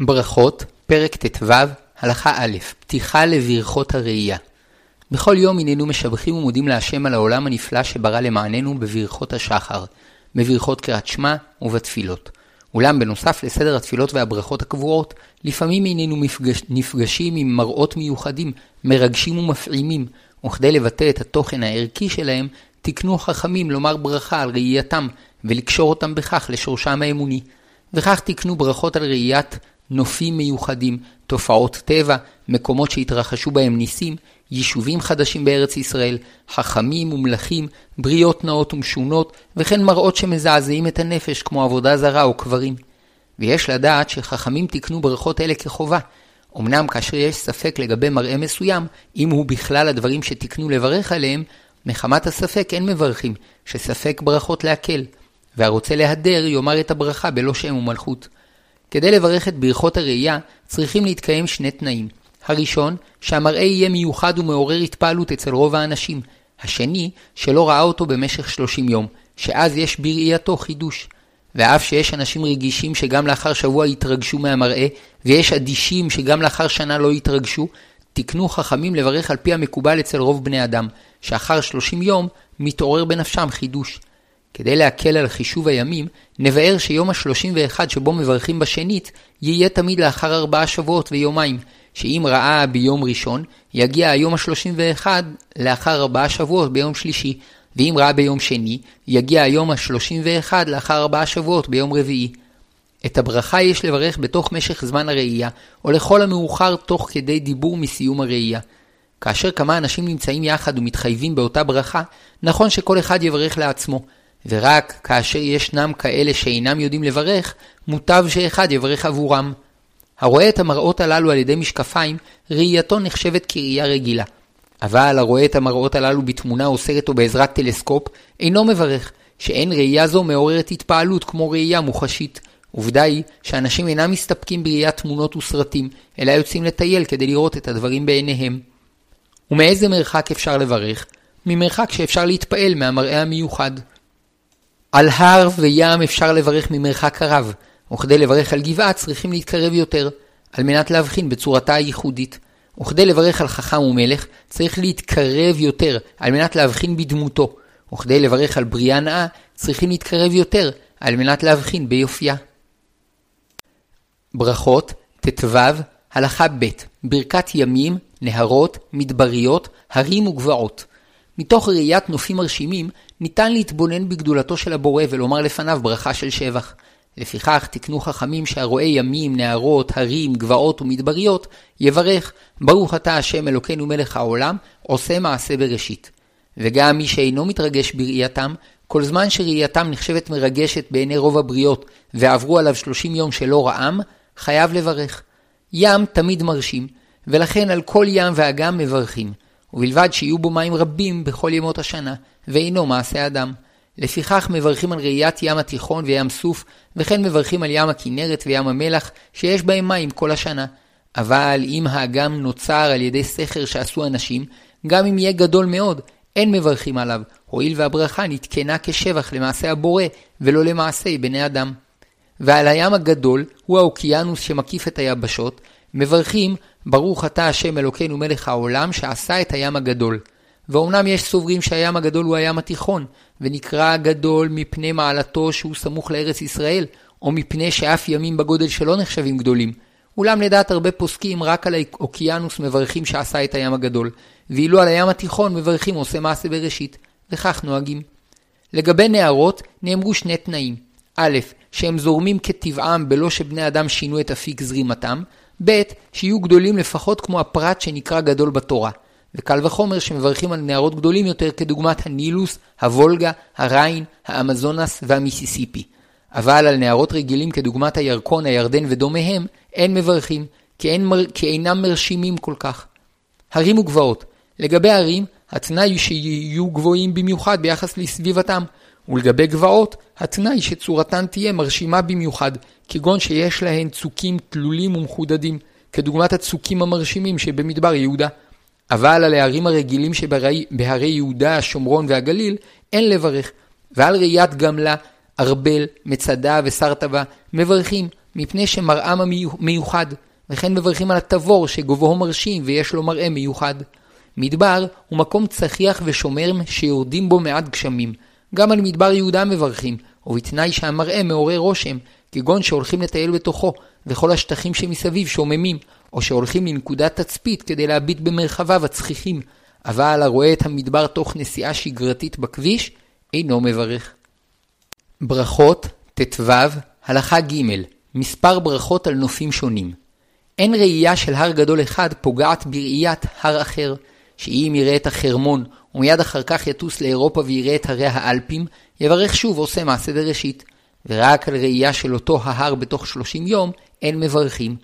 ברכות, פרק ט"ו, הלכה א', פתיחה לברכות הראייה. בכל יום הננו משבחים ומודים להשם על העולם הנפלא שברא למעננו בברכות השחר, בברכות קריאת שמע ובתפילות. אולם בנוסף לסדר התפילות והברכות הקבועות, לפעמים הננו מפגש, נפגשים עם מראות מיוחדים, מרגשים ומפעימים, וכדי לבטא את התוכן הערכי שלהם, תקנו חכמים לומר ברכה על ראייתם, ולקשור אותם בכך לשורשם האמוני. וכך תקנו ברכות על ראיית נופים מיוחדים, תופעות טבע, מקומות שהתרחשו בהם ניסים, יישובים חדשים בארץ ישראל, חכמים ומלכים, בריות נאות ומשונות, וכן מראות שמזעזעים את הנפש כמו עבודה זרה או קברים. ויש לדעת שחכמים תקנו ברכות אלה כחובה. אמנם כאשר יש ספק לגבי מראה מסוים, אם הוא בכלל הדברים שתקנו לברך עליהם, מחמת הספק אין מברכים, שספק ברכות להקל. והרוצה להדר יאמר את הברכה בלא שם ומלכות. כדי לברך את ברכות הראייה, צריכים להתקיים שני תנאים. הראשון, שהמראה יהיה מיוחד ומעורר התפעלות אצל רוב האנשים. השני, שלא ראה אותו במשך 30 יום, שאז יש בראייתו חידוש. ואף שיש אנשים רגישים שגם לאחר שבוע יתרגשו מהמראה, ויש אדישים שגם לאחר שנה לא יתרגשו, תקנו חכמים לברך על פי המקובל אצל רוב בני אדם, שאחר 30 יום מתעורר בנפשם חידוש. כדי להקל על חישוב הימים, נבאר שיום ה-31 שבו מברכים בשנית, יהיה תמיד לאחר ארבעה שבועות ויומיים, שאם ראה ביום ראשון, יגיע היום ה-31 לאחר ארבעה שבועות ביום שלישי, ואם ראה ביום שני, יגיע היום ה-31 לאחר ארבעה שבועות ביום רביעי. את הברכה יש לברך בתוך משך זמן הראייה, או לכל המאוחר תוך כדי דיבור מסיום הראייה. כאשר כמה אנשים נמצאים יחד ומתחייבים באותה ברכה, נכון שכל אחד יברך לעצמו, ורק כאשר ישנם כאלה שאינם יודעים לברך, מוטב שאחד יברך עבורם. הרואה את המראות הללו על ידי משקפיים, ראייתו נחשבת כראייה רגילה. אבל הרואה את המראות הללו בתמונה או סרט או בעזרת טלסקופ, אינו מברך, שאין ראייה זו מעוררת התפעלות כמו ראייה מוחשית. עובדה היא שאנשים אינם מסתפקים בראיית תמונות וסרטים, אלא יוצאים לטייל כדי לראות את הדברים בעיניהם. ומאיזה מרחק אפשר לברך? ממרחק שאפשר להתפעל מהמראה המיוחד. על הר וים אפשר לברך ממרחק רב, וכדי לברך על גבעה צריכים להתקרב יותר, על מנת להבחין בצורתה הייחודית. וכדי לברך על חכם ומלך צריך להתקרב יותר, על מנת להבחין בדמותו. וכדי לברך על בריאה נאה צריכים להתקרב יותר, על מנת להבחין ביופייה. ברכות, ט"ו, הלכה ב' ברכת ימים, נהרות, מדבריות, הרים וגבעות. מתוך ראיית נופים מרשימים, ניתן להתבונן בגדולתו של הבורא ולומר לפניו ברכה של שבח. לפיכך תקנו חכמים שהרואה ימים, נהרות, הרים, גבעות ומדבריות, יברך, ברוך אתה השם אלוקינו מלך העולם, עושה מעשה בראשית. וגם מי שאינו מתרגש בראייתם, כל זמן שראייתם נחשבת מרגשת בעיני רוב הבריות, ועברו עליו שלושים יום שלא רעם, חייב לברך. ים תמיד מרשים, ולכן על כל ים ואגם מברכים. ובלבד שיהיו בו מים רבים בכל ימות השנה, ואינו מעשה אדם. לפיכך מברכים על ראיית ים התיכון וים סוף, וכן מברכים על ים הכנרת וים המלח, שיש בהם מים כל השנה. אבל אם האגם נוצר על ידי סכר שעשו אנשים, גם אם יהיה גדול מאוד, אין מברכים עליו, הואיל והברכה נתקנה כשבח למעשה הבורא, ולא למעשה בני אדם. ועל הים הגדול, הוא האוקיינוס שמקיף את היבשות, מברכים ברוך אתה השם אלוקינו מלך העולם שעשה את הים הגדול. ואומנם יש סוברים שהים הגדול הוא הים התיכון, ונקרא גדול מפני מעלתו שהוא סמוך לארץ ישראל, או מפני שאף ימים בגודל שלו נחשבים גדולים. אולם לדעת הרבה פוסקים רק על האוקיינוס מברכים שעשה את הים הגדול, ואילו על הים התיכון מברכים עושה מעשה בראשית, וכך נוהגים. לגבי נהרות נאמרו שני תנאים א', שהם זורמים כטבעם בלא שבני אדם שינו את אפיק זרימתם, ב', שיהיו גדולים לפחות כמו הפרט שנקרא גדול בתורה. וקל וחומר שמברכים על נהרות גדולים יותר כדוגמת הנילוס, הוולגה, הריין, האמזונס והמיסיסיפי. אבל על נהרות רגילים כדוגמת הירקון, הירדן ודומיהם, אין מברכים, כי, אין מר... כי אינם מרשימים כל כך. הרים וגבעות לגבי הרים, התנאי הוא שיהיו גבוהים במיוחד ביחס לסביבתם, ולגבי גבעות, התנאי שצורתן תהיה מרשימה במיוחד, כגון שיש להן צוקים תלולים ומחודדים, כדוגמת הצוקים המרשימים שבמדבר יהודה. אבל על הערים הרגילים שבהרי יהודה, השומרון והגליל, אין לברך, ועל ראיית גמלה, ארבל, מצדה וסרטבה, מברכים, מפני שמראם מיוחד, וכן מברכים על התבור שגובהו מרשים ויש לו מראה מיוחד. מדבר הוא מקום צחיח ושומר שיורדים בו מעט גשמים. גם על מדבר יהודה מברכים, ובתנאי שהמראה מעורר רושם, כגון שהולכים לטייל בתוכו, וכל השטחים שמסביב שוממים, או שהולכים לנקודת תצפית כדי להביט במרחביו הצחיחים, אבל הרואה את המדבר תוך נסיעה שגרתית בכביש, אינו מברך. ברכות, ט"ו, הלכה ג' מספר ברכות על נופים שונים. אין ראייה של הר גדול אחד פוגעת בראיית הר אחר, שאם יראה את החרמון, ומיד אחר כך יטוס לאירופה ויראה את הרי האלפים, יברך שוב עושה מעשה בראשית. ורק על ראייה של אותו ההר בתוך שלושים יום, אין מברכים.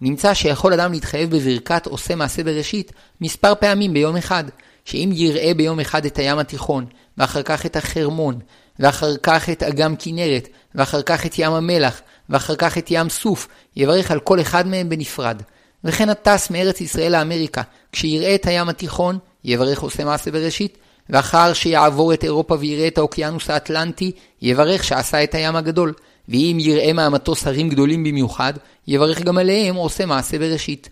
נמצא שיכול אדם להתחייב בברכת עושה מעשה בראשית מספר פעמים ביום אחד, שאם יראה ביום אחד את הים התיכון, ואחר כך את החרמון, ואחר כך את אגם כנרת, ואחר כך את ים המלח, ואחר כך את ים סוף, יברך על כל אחד מהם בנפרד. וכן הטס מארץ ישראל לאמריקה, כשיראה את הים התיכון, יברך עושה מעשה בראשית, ואחר שיעבור את אירופה ויראה את האוקיינוס האטלנטי, יברך שעשה את הים הגדול. ואם יראה מהמטוס הרים גדולים במיוחד, יברך גם עליהם עושה מעשה בראשית.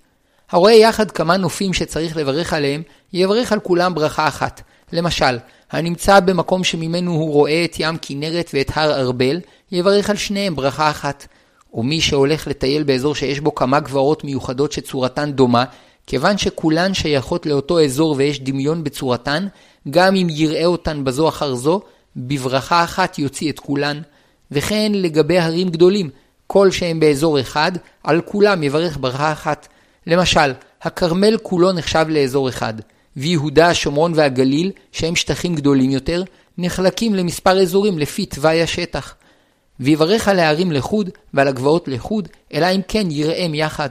הרואה יחד כמה נופים שצריך לברך עליהם, יברך על כולם ברכה אחת. למשל, הנמצא במקום שממנו הוא רואה את ים כנרת ואת הר ארבל, יברך על שניהם ברכה אחת. ומי שהולך לטייל באזור שיש בו כמה גבעות מיוחדות שצורתן דומה, כיוון שכולן שייכות לאותו אזור ויש דמיון בצורתן, גם אם יראה אותן בזו אחר זו, בברכה אחת יוציא את כולן. וכן לגבי הרים גדולים, כל שהם באזור אחד, על כולם יברך ברכה אחת. למשל, הכרמל כולו נחשב לאזור אחד, ויהודה, השומרון והגליל, שהם שטחים גדולים יותר, נחלקים למספר אזורים לפי תוואי השטח. ויברך על הערים לחוד ועל הגבעות לחוד, אלא אם כן יראם יחד.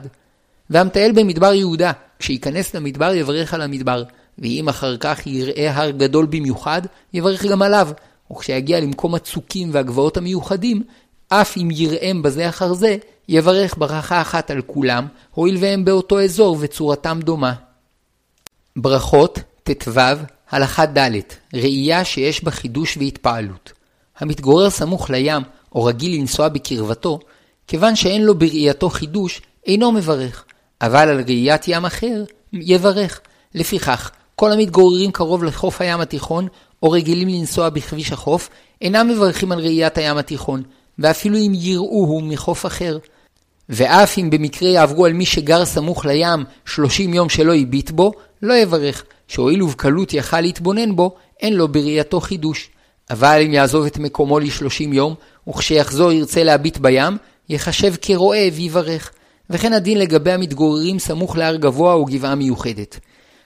והמטייל במדבר יהודה, כשייכנס למדבר יברך על המדבר, ואם אחר כך יראה הר גדול במיוחד, יברך גם עליו, וכשיגיע למקום הצוקים והגבעות המיוחדים, אף אם יראם בזה אחר זה, יברך ברכה אחת על כולם, הואיל והם באותו אזור וצורתם דומה. ברכות, ט"ו, הלכה ד', ראייה שיש בה חידוש והתפעלות. המתגורר סמוך לים, או רגיל לנסוע בקרבתו, כיוון שאין לו בראייתו חידוש, אינו מברך, אבל על ראיית ים אחר, יברך. לפיכך, כל המתגוררים קרוב לחוף הים התיכון, או רגילים לנסוע בכביש החוף, אינם מברכים על ראיית הים התיכון, ואפילו אם יראוהו מחוף אחר. ואף אם במקרה יעברו על מי שגר סמוך לים שלושים יום שלא הביט בו, לא יברך, שהואיל ובקלות יכל להתבונן בו, אין לו בראייתו חידוש. אבל אם יעזוב את מקומו לשלושים יום, וכשיחזור ירצה להביט בים, יחשב כרועה ויברך. וכן הדין לגבי המתגוררים סמוך להר גבוה או גבעה מיוחדת.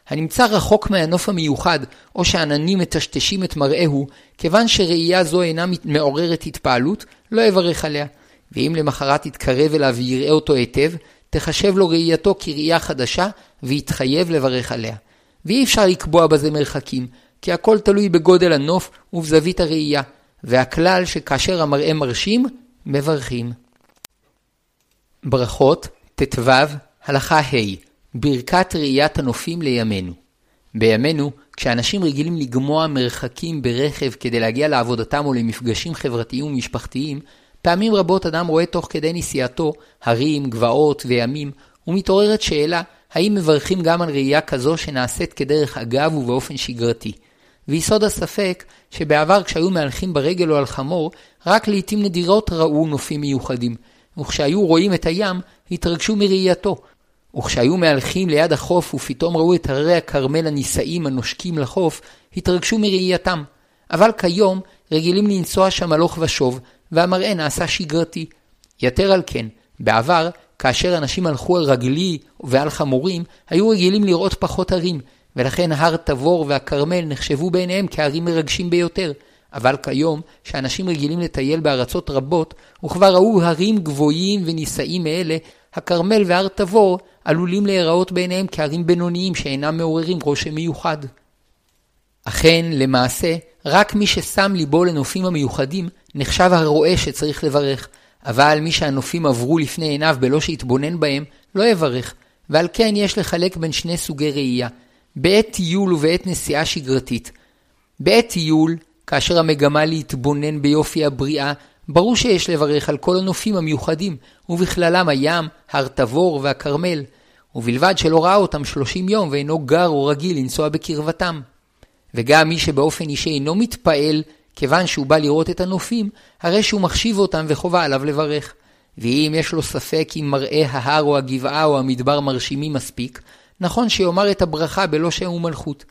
הנמצא רחוק מהנוף המיוחד, או שעננים מטשטשים את מראהו, כיוון שראייה זו אינה מעוררת התפעלות, לא יברך עליה. ואם למחרת יתקרב אליו ויראה אותו היטב, תחשב לו ראייתו כראייה חדשה, ויתחייב לברך עליה. ואי אפשר לקבוע בזה מרחקים, כי הכל תלוי בגודל הנוף ובזווית הראייה, והכלל שכאשר המראה מרשים, מברכים. ברכות, ט"ו, הלכה ה' ברכת ראיית הנופים לימינו. בימינו, כשאנשים רגילים לגמוע מרחקים ברכב כדי להגיע לעבודתם או למפגשים חברתיים ומשפחתיים, פעמים רבות אדם רואה תוך כדי נסיעתו הרים, גבעות וימים, ומתעוררת שאלה האם מברכים גם על ראייה כזו שנעשית כדרך אגב ובאופן שגרתי. ויסוד הספק שבעבר כשהיו מהלכים ברגל או על חמור, רק לעתים נדירות ראו נופים מיוחדים, וכשהיו רואים את הים, התרגשו מראייתו, וכשהיו מהלכים ליד החוף ופתאום ראו את הררי הכרמל הנישאים הנושקים לחוף, התרגשו מראייתם. אבל כיום רגילים לנסוע שם הלוך ושוב, והמראה נעשה שגרתי. יתר על כן, בעבר, כאשר אנשים הלכו על רגלי ועל חמורים, היו רגילים לראות פחות הרים, ולכן הר תבור והכרמל נחשבו בעיניהם כהרים מרגשים ביותר. אבל כיום, שאנשים רגילים לטייל בארצות רבות, וכבר ראו הרים גבוהים ונישאים מאלה, הכרמל והר תבור עלולים להיראות בעיניהם כערים בינוניים שאינם מעוררים רושם מיוחד. אכן, למעשה, רק מי ששם ליבו לנופים המיוחדים נחשב הרועה שצריך לברך, אבל מי שהנופים עברו לפני עיניו בלא שהתבונן בהם, לא יברך, ועל כן יש לחלק בין שני סוגי ראייה, בעת טיול ובעת נסיעה שגרתית. בעת טיול, כאשר המגמה להתבונן ביופי הבריאה ברור שיש לברך על כל הנופים המיוחדים, ובכללם הים, הר תבור והכרמל, ובלבד שלא ראה אותם שלושים יום ואינו גר או רגיל לנסוע בקרבתם. וגם מי שבאופן אישי אינו מתפעל, כיוון שהוא בא לראות את הנופים, הרי שהוא מחשיב אותם וחובה עליו לברך. ואם יש לו ספק אם מראה ההר או הגבעה או המדבר מרשימים מספיק, נכון שיאמר את הברכה בלא שם ומלכות.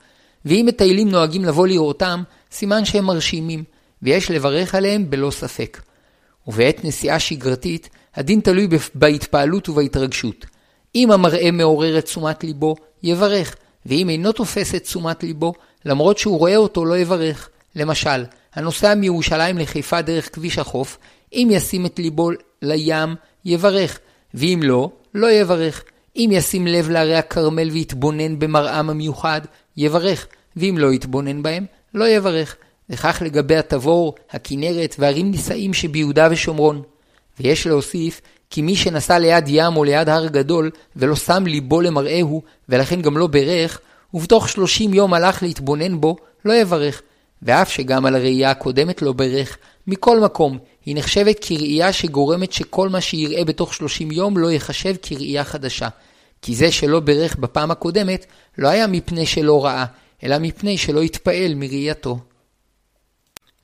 ואם מטיילים נוהגים לבוא לראותם, סימן שהם מרשימים, ויש לברך עליהם בלא ספק. ובעת נסיעה שגרתית, הדין תלוי בהתפעלות ובהתרגשות. אם המראה מעורר את תשומת ליבו, יברך, ואם אינו תופס את תשומת ליבו, למרות שהוא רואה אותו לא יברך. למשל, הנוסע מירושלים לחיפה דרך כביש החוף, אם ישים את ליבו לים, יברך, ואם לא, לא יברך. אם ישים לב להרי הכרמל ויתבונן במראם המיוחד, יברך, ואם לא יתבונן בהם, לא יברך. וכך לגבי התבור, הכנרת והרים נישאים שביהודה ושומרון. ויש להוסיף כי מי שנסע ליד ים או ליד הר גדול, ולא שם ליבו למראהו, ולכן גם לא ברך, ובתוך שלושים יום הלך להתבונן בו, לא יברך. ואף שגם על הראייה הקודמת לא ברך, מכל מקום, היא נחשבת כראייה שגורמת שכל מה שיראה בתוך שלושים יום לא ייחשב כראייה חדשה. כי זה שלא ברך בפעם הקודמת, לא היה מפני שלא ראה, אלא מפני שלא התפעל מראייתו.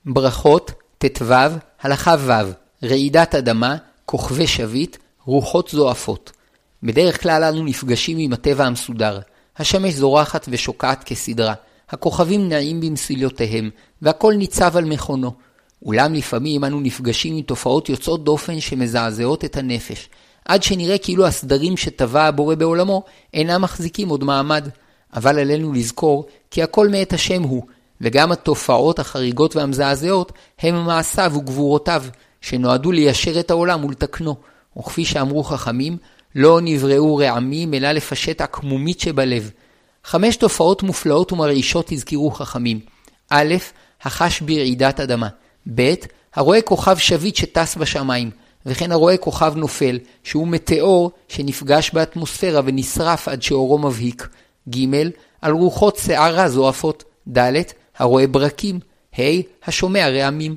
ברכות, ט"ו, הלכה ו', רעידת אדמה, כוכבי שביט, רוחות זועפות. בדרך כלל אנו נפגשים עם הטבע המסודר. השמש זורחת ושוקעת כסדרה. הכוכבים נעים במסילותיהם, והכל ניצב על מכונו. אולם לפעמים אנו נפגשים עם תופעות יוצאות דופן שמזעזעות את הנפש, עד שנראה כאילו הסדרים שטבע הבורא בעולמו אינם מחזיקים עוד מעמד. אבל עלינו לזכור כי הכל מאת השם הוא, וגם התופעות החריגות והמזעזעות הם מעשיו וגבורותיו, שנועדו ליישר את העולם ולתקנו. וכפי שאמרו חכמים, לא נבראו רעמים אלא לפשט עקמומית שבלב. חמש תופעות מופלאות ומרעישות הזכירו חכמים. א', החש ברעידת אדמה. ב', הרואה כוכב שביט שטס בשמיים, וכן הרואה כוכב נופל, שהוא מטאור שנפגש באטמוספירה ונשרף עד שאורו מבהיק. ג', על רוחות שערה זועפות. ד', הרואה ברקים. ה', השומע רעמים.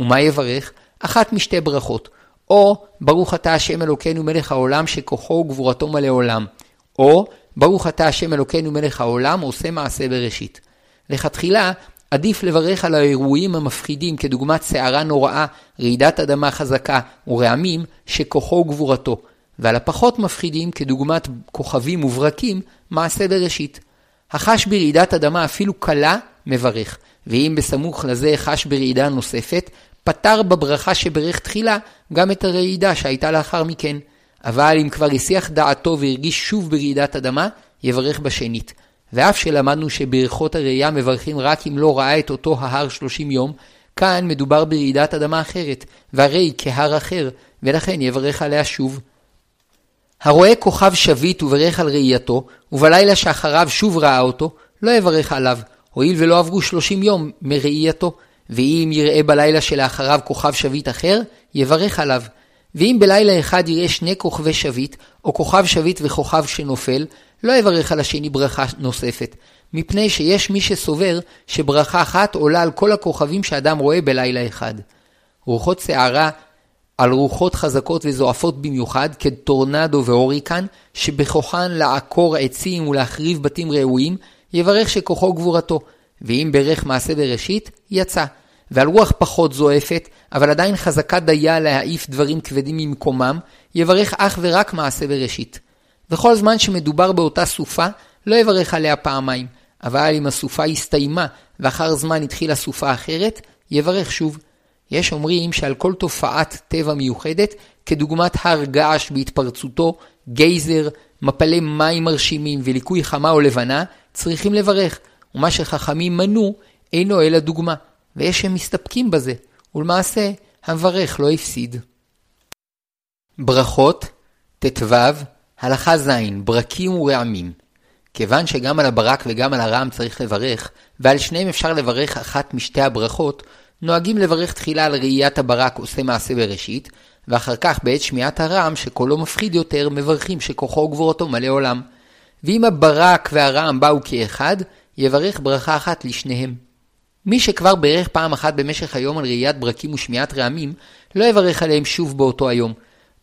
ומה יברך? אחת משתי ברכות. או ברוך אתה השם אלוקינו מלך העולם שכוחו וגבורתו מלא עולם. או ברוך אתה השם אלוקינו מלך העולם עושה מעשה בראשית. לכתחילה עדיף לברך על האירועים המפחידים כדוגמת סערה נוראה, רעידת אדמה חזקה ורעמים שכוחו וגבורתו, ועל הפחות מפחידים כדוגמת כוכבים וברקים, מעשה בראשית. החש ברעידת אדמה אפילו קלה, מברך, ואם בסמוך לזה חש ברעידה נוספת, פתר בברכה שברך תחילה גם את הרעידה שהייתה לאחר מכן. אבל אם כבר הסיח דעתו והרגיש שוב ברעידת אדמה, יברך בשנית. ואף שלמדנו שברכות הראייה מברכים רק אם לא ראה את אותו ההר שלושים יום, כאן מדובר ברעידת אדמה אחרת, והרי כהר אחר, ולכן יברך עליה שוב. הרואה כוכב שביט וברך על ראייתו, ובלילה שאחריו שוב ראה אותו, לא יברך עליו, הואיל ולא עברו שלושים יום מראייתו, ואם יראה בלילה שלאחריו כוכב שביט אחר, יברך עליו. ואם בלילה אחד יראה שני כוכבי שביט, או כוכב שביט וכוכב שנופל, לא יברך על השני ברכה נוספת, מפני שיש מי שסובר שברכה אחת עולה על כל הכוכבים שאדם רואה בלילה אחד. רוחות שערה על רוחות חזקות וזועפות במיוחד, כטורנדו והוריקן, שבכוחן לעקור עצים ולהחריב בתים ראויים, יברך שכוחו גבורתו, ואם ברך מעשה בראשית, יצא. ועל רוח פחות זועפת, אבל עדיין חזקה דייה להעיף דברים כבדים ממקומם, יברך אך ורק מעשה בראשית. וכל זמן שמדובר באותה סופה, לא יברך עליה פעמיים, אבל אם הסופה הסתיימה ואחר זמן התחילה סופה אחרת, יברך שוב. יש אומרים שעל כל תופעת טבע מיוחדת, כדוגמת הר געש בהתפרצותו, גייזר, מפלי מים מרשימים וליקוי חמה או לבנה, צריכים לברך, ומה שחכמים מנו אינו אלא דוגמה. ויש שמסתפקים בזה, ולמעשה המברך לא הפסיד. ברכות, ט"ו, הלכה ז', ברקים ורעמים. כיוון שגם על הברק וגם על הרעם צריך לברך, ועל שניהם אפשר לברך אחת משתי הברכות, נוהגים לברך תחילה על ראיית הברק עושה מעשה בראשית, ואחר כך בעת שמיעת הרעם שקולו מפחיד יותר, מברכים שכוחו וגבורתו מלא עולם. ואם הברק והרעם באו כאחד, יברך ברכה אחת לשניהם. מי שכבר בירך פעם אחת במשך היום על ראיית ברקים ושמיעת רעמים, לא יברך עליהם שוב באותו היום.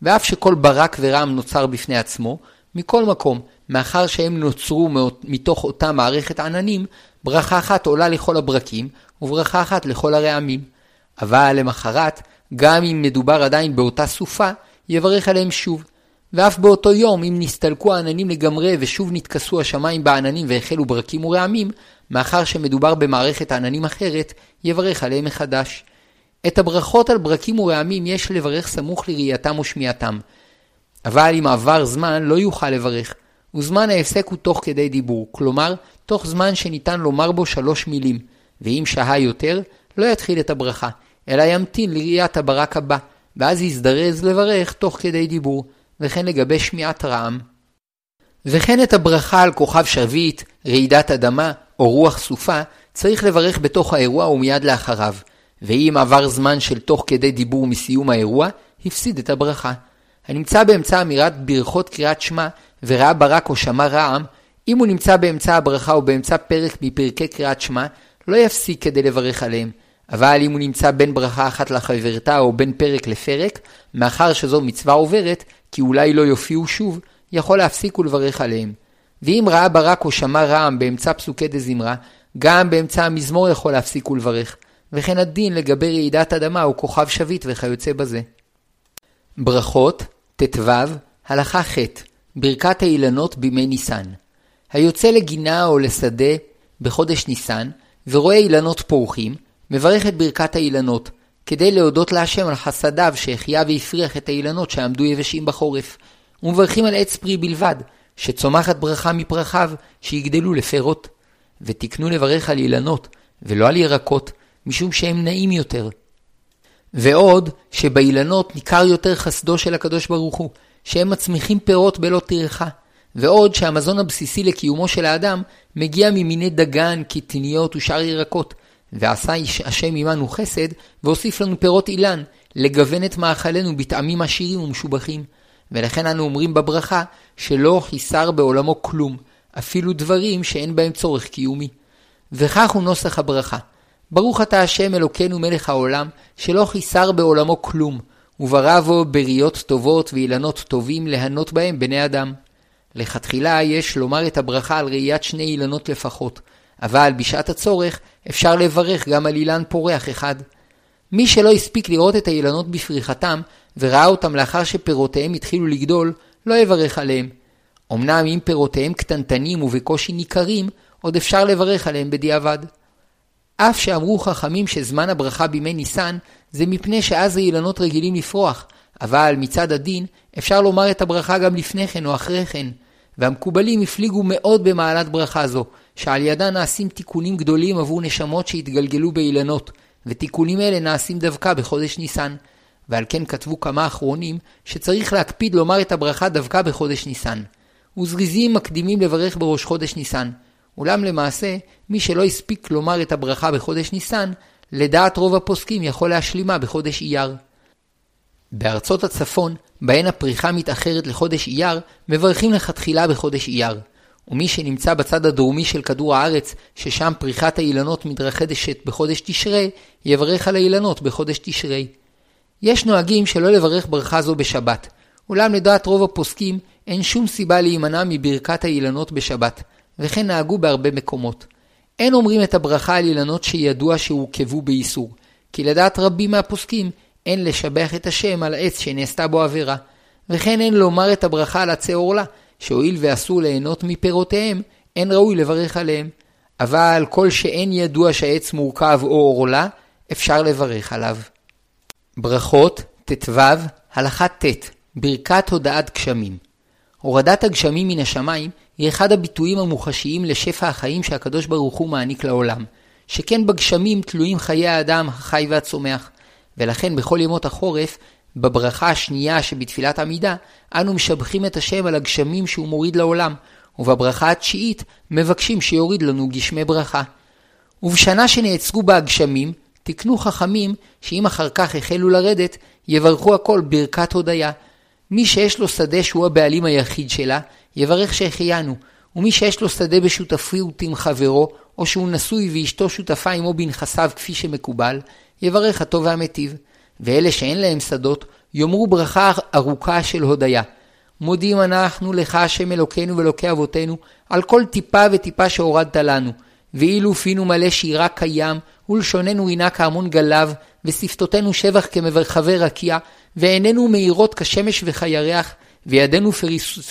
ואף שכל ברק ורעם נוצר בפני עצמו, מכל מקום, מאחר שהם נוצרו מתוך אותה מערכת עננים, ברכה אחת עולה לכל הברקים, וברכה אחת לכל הרעמים. אבל למחרת, גם אם מדובר עדיין באותה סופה, יברך עליהם שוב. ואף באותו יום, אם נסתלקו העננים לגמרי ושוב נתכסו השמיים בעננים והחלו ברקים ורעמים, מאחר שמדובר במערכת עננים אחרת, יברך עליהם מחדש. את הברכות על ברקים ורעמים יש לברך סמוך לראייתם ושמיעתם. אבל אם עבר זמן לא יוכל לברך, וזמן ההפסק הוא תוך כדי דיבור, כלומר, תוך זמן שניתן לומר בו שלוש מילים, ואם שהה יותר, לא יתחיל את הברכה, אלא ימתין לראיית הברק הבא, ואז יזדרז לברך תוך כדי דיבור, וכן לגבי שמיעת רעם. וכן את הברכה על כוכב שרביט, רעידת אדמה או רוח סופה, צריך לברך בתוך האירוע ומיד לאחריו, ואם עבר זמן של תוך כדי דיבור מסיום האירוע, הפסיד את הברכה. הנמצא באמצע אמירת ברכות קריאת שמע וראה ברק או שמע רעם, אם הוא נמצא באמצע הברכה או באמצע פרק מפרקי קריאת שמע, לא יפסיק כדי לברך עליהם. אבל אם הוא נמצא בין ברכה אחת לחברתה או בין פרק לפרק, מאחר שזו מצווה עוברת, כי אולי לא יופיעו שוב, יכול להפסיק ולברך עליהם. ואם ראה ברק או שמע רעם באמצע פסוקי דזמרה, גם באמצע המזמור יכול להפסיק ולברך, וכן הדין לגבי רעידת אדמה או כוכב שביט וכיוצא בזה. ברכות, ט"ו, הלכה ח' ברכת האילנות בימי ניסן. היוצא לגינה או לשדה בחודש ניסן, ורואה אילנות פורחים, מברך את ברכת האילנות, כדי להודות להשם על חסדיו שהחיה והפריח את האילנות שעמדו יבשים בחורף, ומברכים על עץ פרי בלבד, שצומחת ברכה מפרחיו, שיגדלו לפירות. ותקנו לברך על אילנות, ולא על ירקות, משום שהם נעים יותר. ועוד, שבאילנות ניכר יותר חסדו של הקדוש ברוך הוא, שהם מצמיחים פירות בלא טרחה. ועוד שהמזון הבסיסי לקיומו של האדם מגיע ממיני דגן, קטניות ושאר ירקות, ועשה השם עמנו חסד, והוסיף לנו פירות אילן, לגוון את מאכלנו בטעמים עשירים ומשובחים. ולכן אנו אומרים בברכה, שלא חיסר בעולמו כלום, אפילו דברים שאין בהם צורך קיומי. וכך הוא נוסח הברכה. ברוך אתה השם אלוקינו מלך העולם, שלא חיסר בעולמו כלום, וברא בו בריות טובות ואילנות טובים להנות בהם בני אדם. לכתחילה יש לומר את הברכה על ראיית שני אילנות לפחות, אבל בשעת הצורך אפשר לברך גם על אילן פורח אחד. מי שלא הספיק לראות את האילנות בפריחתם, וראה אותם לאחר שפירותיהם התחילו לגדול, לא יברך עליהם. אמנם אם פירותיהם קטנטנים ובקושי ניכרים, עוד אפשר לברך עליהם בדיעבד. אף שאמרו חכמים שזמן הברכה בימי ניסן, זה מפני שאז האילנות רגילים לפרוח, אבל מצד הדין, אפשר לומר את הברכה גם לפני כן או אחרי כן. והמקובלים הפליגו מאוד במעלת ברכה זו, שעל ידה נעשים תיקונים גדולים עבור נשמות שהתגלגלו באילנות, ותיקונים אלה נעשים דווקא בחודש ניסן. ועל כן כתבו כמה אחרונים שצריך להקפיד לומר את הברכה דווקא בחודש ניסן. וזריזים מקדימים לברך בראש חודש ניסן. אולם למעשה, מי שלא הספיק לומר את הברכה בחודש ניסן, לדעת רוב הפוסקים יכול להשלימה בחודש אייר. בארצות הצפון, בהן הפריחה מתאחרת לחודש אייר, מברכים לכתחילה בחודש אייר. ומי שנמצא בצד הדרומי של כדור הארץ, ששם פריחת האילנות מתרחדשת בחודש תשרי, יברך על האילנות בחודש תשרי. יש נוהגים שלא לברך ברכה זו בשבת, אולם לדעת רוב הפוסקים, אין שום סיבה להימנע מברכת האילנות בשבת, וכן נהגו בהרבה מקומות. אין אומרים את הברכה על אילנות שידוע שהורכבו באיסור, כי לדעת רבים מהפוסקים, אין לשבח את השם על עץ שנעשתה בו עבירה, וכן אין לומר את הברכה על עצי עורלה, שהואיל ואסור ליהנות מפירותיהם, אין ראוי לברך עליהם. אבל כל שאין ידוע שהעץ מורכב או עורלה, אפשר לברך עליו. ברכות, ט"ו, הלכה ט', ברכת הודעת גשמים. הורדת הגשמים מן השמיים היא אחד הביטויים המוחשיים לשפע החיים שהקדוש ברוך הוא מעניק לעולם, שכן בגשמים תלויים חיי האדם החי והצומח, ולכן בכל ימות החורף, בברכה השנייה שבתפילת עמידה, אנו משבחים את השם על הגשמים שהוא מוריד לעולם, ובברכה התשיעית מבקשים שיוריד לנו גשמי ברכה. ובשנה שנעצרו בה הגשמים, תקנו חכמים שאם אחר כך החלו לרדת, יברכו הכל ברכת הודיה. מי שיש לו שדה שהוא הבעלים היחיד שלה, יברך שהחיינו, ומי שיש לו שדה בשותפות עם חברו, או שהוא נשוי ואשתו שותפה עמו בנכסיו כפי שמקובל, יברך הטוב והמיטיב. ואלה שאין להם שדות, יאמרו ברכה ארוכה של הודיה. מודים אנחנו לך, השם אלוקינו ואלוקי אבותינו, על כל טיפה וטיפה שהורדת לנו. ואילו פינו מלא שירה קיים, ולשוננו רינה כהמון גלב, ושפתותינו שבח כמרחבי רקיע, ועינינו מאירות כשמש וכירח, וידינו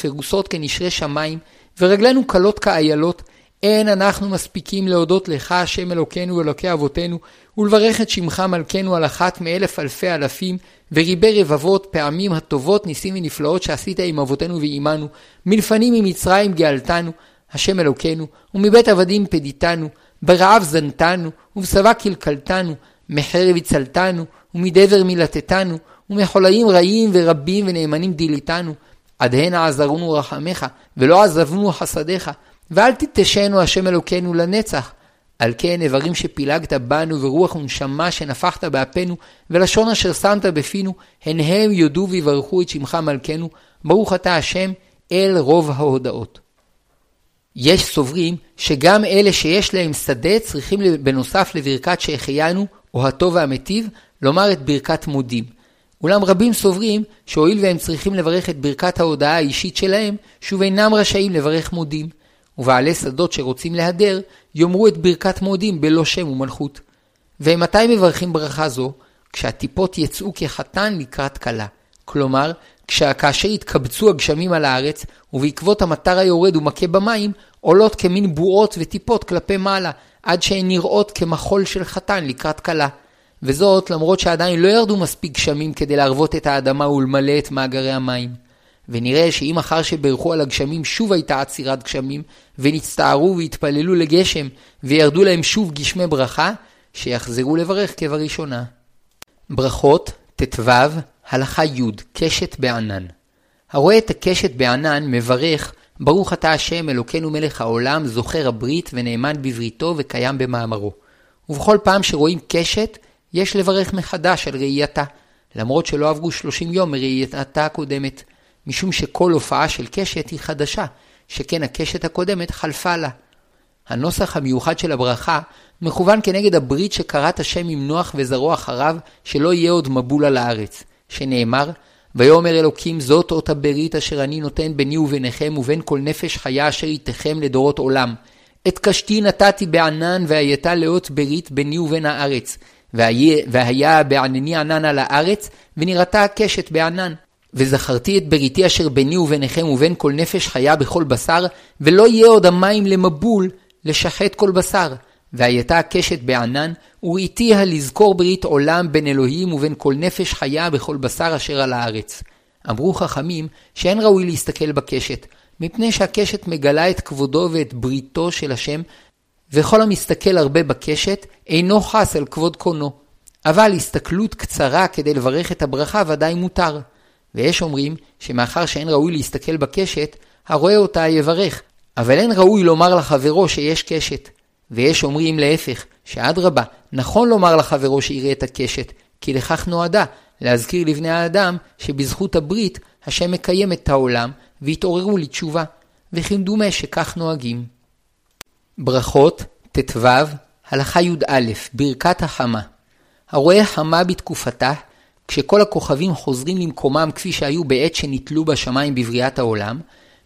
פרוסות כנשרי שמיים, ורגלינו קלות כאיילות, אין אנחנו מספיקים להודות לך, השם אלוקינו ואלוקי אבותינו, ולברך את שמך מלכנו על אחת מאלף אלפי אלפים, וריבי רבבות פעמים הטובות ניסים ונפלאות שעשית עם אבותינו ועמנו, מלפנים ממצרים גאלתנו, השם אלוקינו, ומבית עבדים פדיתנו, ברעב זנתנו, ובשבע קלקלתנו, מחרב הצלתנו, ומדבר מילתתנו, ומחולאים רעים ורבים ונאמנים דיליתנו, עד הנה עזרונו רחמך, ולא עזבנו חסדיך, ואל תתשנו השם אלוקינו לנצח. על כן איברים שפילגת בנו ורוח ונשמה שנפחת באפינו ולשון אשר שמת בפינו הן הם יודו ויברכו את שמך מלכנו ברוך אתה השם אל רוב ההודאות. יש סוברים שגם אלה שיש להם שדה צריכים בנוסף לברכת שהחיינו או הטוב והמיטיב לומר את ברכת מודים. אולם רבים סוברים שהואיל והם צריכים לברך את ברכת ההודעה האישית שלהם שוב אינם רשאים לברך מודים. ובעלי שדות שרוצים להדר, יאמרו את ברכת מודים בלא שם ומלכות. ומתי מברכים ברכה זו? כשהטיפות יצאו כחתן לקראת כלה. כלומר, כאשר יתקבצו הגשמים על הארץ, ובעקבות המטר היורד ומכה במים, עולות כמין בועות וטיפות כלפי מעלה, עד שהן נראות כמחול של חתן לקראת כלה. וזאת למרות שעדיין לא ירדו מספיק גשמים כדי להרוות את האדמה ולמלא את מאגרי המים. ונראה שאם אחר שברכו על הגשמים שוב הייתה עצירת גשמים, ונצטערו והתפללו לגשם, וירדו להם שוב גשמי ברכה, שיחזרו לברך כבראשונה. ברכות ט"ו, הלכה י', קשת בענן. הרואה את הקשת בענן מברך, ברוך אתה השם אלוקינו מלך העולם, זוכר הברית ונאמן בבריתו וקיים במאמרו. ובכל פעם שרואים קשת, יש לברך מחדש על ראייתה, למרות שלא עברו שלושים יום מראייתה הקודמת. משום שכל הופעה של קשת היא חדשה, שכן הקשת הקודמת חלפה לה. הנוסח המיוחד של הברכה מכוון כנגד הברית שקראת השם עם נוח וזרוע אחריו, שלא יהיה עוד מבול על הארץ, שנאמר, ויאמר אלוקים זאת אות הברית אשר אני נותן ביני וביניכם ובין כל נפש חיה אשר איתכם לדורות עולם. את קשתי נתתי בענן והייתה לאות ברית ביני ובין הארץ. והיה בענני ענן על הארץ, ונראתה הקשת בענן. וזכרתי את בריתי אשר ביני וביניכם ובין כל נפש חיה בכל בשר, ולא יהיה עוד המים למבול לשחט כל בשר. והייתה הקשת בענן, וראיתיה לזכור ברית עולם בין אלוהים ובין כל נפש חיה בכל בשר אשר על הארץ. אמרו חכמים שאין ראוי להסתכל בקשת, מפני שהקשת מגלה את כבודו ואת בריתו של השם, וכל המסתכל הרבה בקשת אינו חס על כבוד קונו. אבל הסתכלות קצרה כדי לברך את הברכה ודאי מותר. ויש אומרים שמאחר שאין ראוי להסתכל בקשת, הרואה אותה יברך, אבל אין ראוי לומר לחברו שיש קשת. ויש אומרים להפך, שאדרבה, נכון לומר לחברו שיראה את הקשת, כי לכך נועדה, להזכיר לבני האדם שבזכות הברית השם מקיים את העולם, והתעוררו לתשובה, וכמדומה שכך נוהגים. ברכות ט"ו, הלכה י"א, ברכת החמה. הרואה חמה בתקופתה, כשכל הכוכבים חוזרים למקומם כפי שהיו בעת שנתלו בשמיים בבריאת העולם,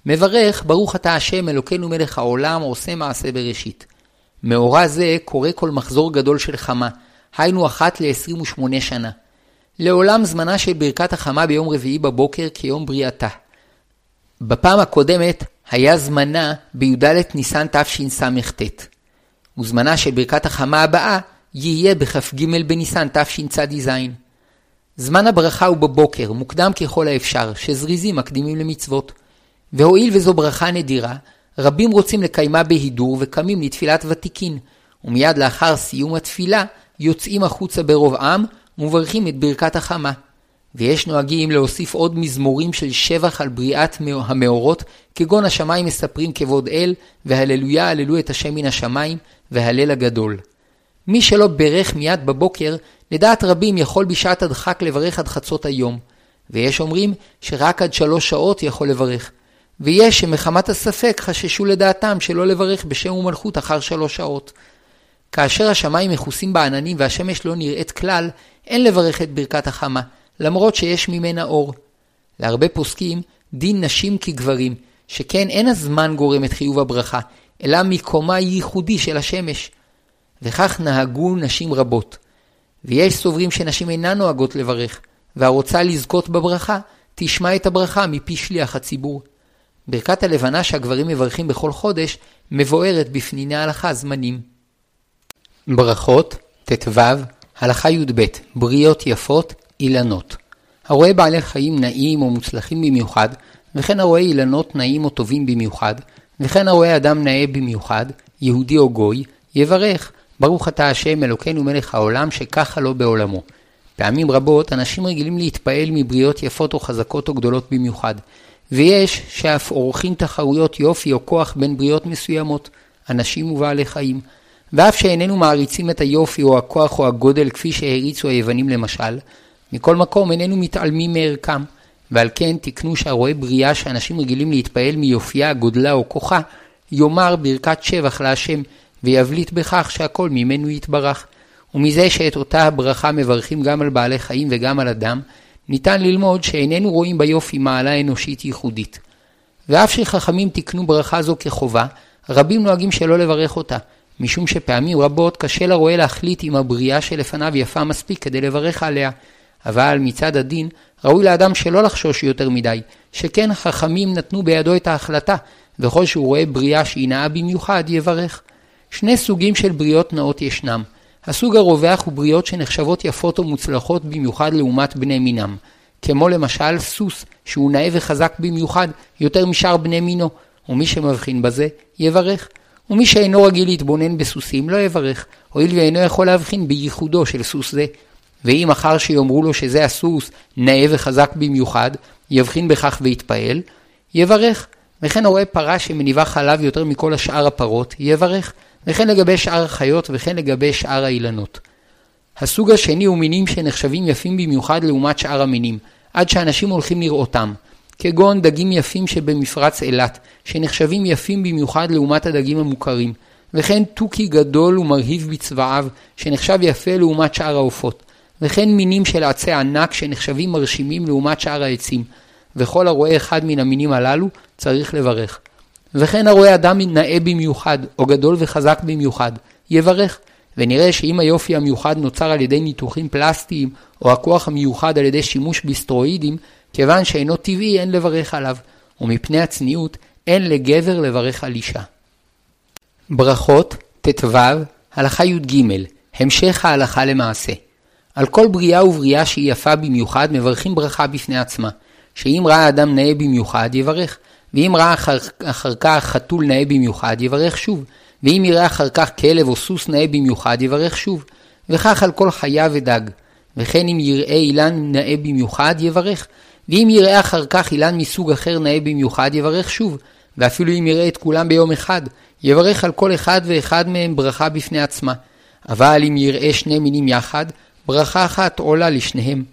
מברך ברוך אתה השם אלוקינו מלך העולם עושה מעשה בראשית. מאורע זה קורה כל מחזור גדול של חמה, היינו אחת ל-28 שנה. לעולם זמנה של ברכת החמה ביום רביעי בבוקר כיום בריאתה. בפעם הקודמת היה זמנה בי"ד ניסן תשס"ט, וזמנה של ברכת החמה הבאה יהיה בכ"ג בניסן תשצ"ז. זמן הברכה הוא בבוקר, מוקדם ככל האפשר, שזריזים מקדימים למצוות. והואיל וזו ברכה נדירה, רבים רוצים לקיימה בהידור וקמים לתפילת ותיקין, ומיד לאחר סיום התפילה יוצאים החוצה ברוב עם ומברכים את ברכת החמה. ויש נוהגים להוסיף עוד מזמורים של שבח על בריאת המאורות, כגון השמיים מספרים כבוד אל, והללויה הללו את השם מן השמיים, והלל הגדול. מי שלא ברך מיד בבוקר, לדעת רבים יכול בשעת הדחק לברך עד חצות היום, ויש אומרים שרק עד שלוש שעות יכול לברך, ויש שמחמת הספק חששו לדעתם שלא לברך בשם ומלכות אחר שלוש שעות. כאשר השמיים מכוסים בעננים והשמש לא נראית כלל, אין לברך את ברכת החמה, למרות שיש ממנה אור. להרבה פוסקים, דין נשים כגברים, שכן אין הזמן גורם את חיוב הברכה, אלא מקומה ייחודי של השמש. וכך נהגו נשים רבות. ויש סוברים שנשים אינן נוהגות לברך, והרוצה לזכות בברכה, תשמע את הברכה מפי שליח הציבור. ברכת הלבנה שהגברים מברכים בכל חודש, מבוארת בפניני ההלכה זמנים. ברכות, ט"ו, הלכה י"ב, בריות יפות, אילנות. הרואה בעלי חיים נעים או מוצלחים במיוחד, וכן הרואה אילנות נעים או טובים במיוחד, וכן הרואה אדם נאה במיוחד, יהודי או גוי, יברך, ברוך אתה השם אלוקינו מלך העולם שככה לא בעולמו. פעמים רבות אנשים רגילים להתפעל מבריות יפות או חזקות או גדולות במיוחד, ויש שאף עורכים תחרויות יופי או כוח בין בריות מסוימות, אנשים ובעלי חיים. ואף שאיננו מעריצים את היופי או הכוח או הגודל כפי שהעריצו היוונים למשל, מכל מקום איננו מתעלמים מערכם, ועל כן תקנו שהרואה בריאה שאנשים רגילים להתפעל מיופייה, גודלה או כוחה, יאמר ברכת שבח להשם, ויבליט בכך שהכל ממנו יתברך. ומזה שאת אותה הברכה מברכים גם על בעלי חיים וגם על אדם, ניתן ללמוד שאיננו רואים ביופי מעלה אנושית ייחודית. ואף שחכמים תקנו ברכה זו כחובה, רבים נוהגים שלא לברך אותה, משום שפעמים רבות קשה לרועה להחליט אם הבריאה שלפניו יפה מספיק כדי לברך עליה. אבל מצד הדין, ראוי לאדם שלא לחשוש יותר מדי, שכן חכמים נתנו בידו את ההחלטה, וכל שהוא רואה בריאה שהיא נאה במיוחד, יברך. שני סוגים של בריאות נאות ישנם. הסוג הרווח הוא בריאות שנחשבות יפות או מוצלחות במיוחד לעומת בני מינם. כמו למשל סוס, שהוא נאה וחזק במיוחד יותר משאר בני מינו, ומי שמבחין בזה, יברך. ומי שאינו רגיל להתבונן בסוסים, לא יברך, הואיל ואינו יכול להבחין בייחודו של סוס זה. ואם אחר שיאמרו לו שזה הסוס נאה וחזק במיוחד, יבחין בכך ויתפעל, יברך. וכן הרואה פרה שמניבה חלב יותר מכל השאר הפרות, יברך. וכן לגבי שאר החיות וכן לגבי שאר האילנות. הסוג השני הוא מינים שנחשבים יפים במיוחד לעומת שאר המינים, עד שאנשים הולכים לראותם, כגון דגים יפים שבמפרץ אילת, שנחשבים יפים במיוחד לעומת הדגים המוכרים, וכן תוכי גדול ומרהיב בצבעיו, שנחשב יפה לעומת שאר העופות, וכן מינים של עצי ענק שנחשבים מרשימים לעומת שאר העצים, וכל הרואה אחד מן המינים הללו צריך לברך. וכן הרואה אדם נאה במיוחד, או גדול וחזק במיוחד, יברך. ונראה שאם היופי המיוחד נוצר על ידי ניתוחים פלסטיים, או הכוח המיוחד על ידי שימוש בסטרואידים, כיוון שאינו טבעי אין לברך עליו, ומפני הצניעות אין לגבר לברך על אישה. ברכות, ט"ו, הלכה י"ג, המשך ההלכה למעשה. על כל בריאה ובריאה שהיא יפה במיוחד, מברכים ברכה בפני עצמה, שאם ראה אדם נאה במיוחד, יברך, ואם ראה אחר, אחר כך חתול נאה במיוחד, יברך שוב. ואם יראה אחר כך כלב או סוס נאה במיוחד, יברך שוב. וכך על כל חיה ודג. וכן אם יראה אילן נאה במיוחד, יברך. ואם יראה אחר כך אילן מסוג אחר נאה במיוחד, יברך שוב. ואפילו אם יראה את כולם ביום אחד, יברך על כל אחד ואחד מהם ברכה בפני עצמה. אבל אם יראה שני מינים יחד, ברכה אחת עולה לשניהם.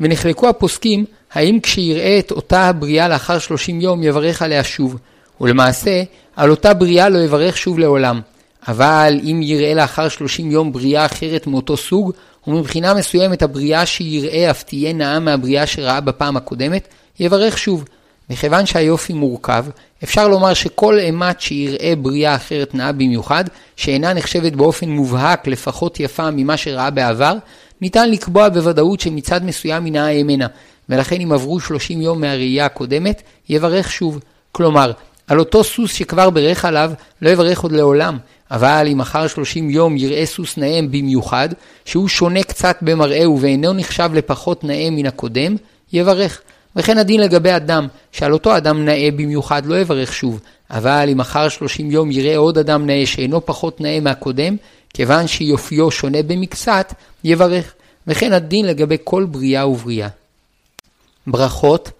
ונחלקו הפוסקים האם כשיראה את אותה הבריאה לאחר שלושים יום יברך עליה שוב, ולמעשה על אותה בריאה לא יברך שוב לעולם. אבל אם יראה לאחר שלושים יום בריאה אחרת מאותו סוג, ומבחינה מסוימת הבריאה שיראה אף תהיה נאה מהבריאה שראה בפעם הקודמת, יברך שוב. מכיוון שהיופי מורכב, אפשר לומר שכל אימת שיראה בריאה אחרת נאה במיוחד, שאינה נחשבת באופן מובהק לפחות יפה ממה שראה בעבר, ניתן לקבוע בוודאות שמצד מסוים נאה ממנה, ולכן אם עברו 30 יום מהראייה הקודמת, יברך שוב. כלומר, על אותו סוס שכבר ברך עליו, לא יברך עוד לעולם, אבל אם אחר 30 יום יראה סוס נאם במיוחד, שהוא שונה קצת במראהו ואינו נחשב לפחות נאה מן הקודם, יברך. וכן הדין לגבי אדם, שעל אותו אדם נאה במיוחד לא יברך שוב, אבל אם אחר 30 יום יראה עוד אדם נאה שאינו פחות נאה מהקודם, כיוון שיופיו שונה במקצת, יברך. וכן הדין לגבי כל בריאה ובריאה. ברכות,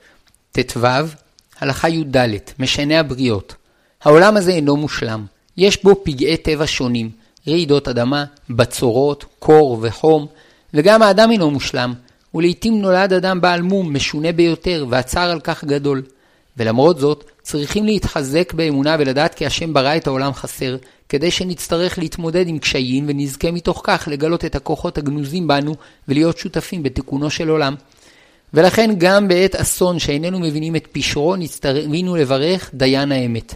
ט"ו, הלכה י"ד, משנה הבריות. העולם הזה אינו מושלם. יש בו פגעי טבע שונים, רעידות אדמה, בצורות, קור וחום, וגם האדם אינו מושלם, ולעיתים נולד אדם בעל מום משונה ביותר, והצער על כך גדול. ולמרות זאת, צריכים להתחזק באמונה ולדעת כי השם ברא את העולם חסר, כדי שנצטרך להתמודד עם קשיים ונזכה מתוך כך לגלות את הכוחות הגנוזים בנו ולהיות שותפים בתיקונו של עולם. ולכן גם בעת אסון שאיננו מבינים את פשרו, נצטרבינו לברך דיין האמת.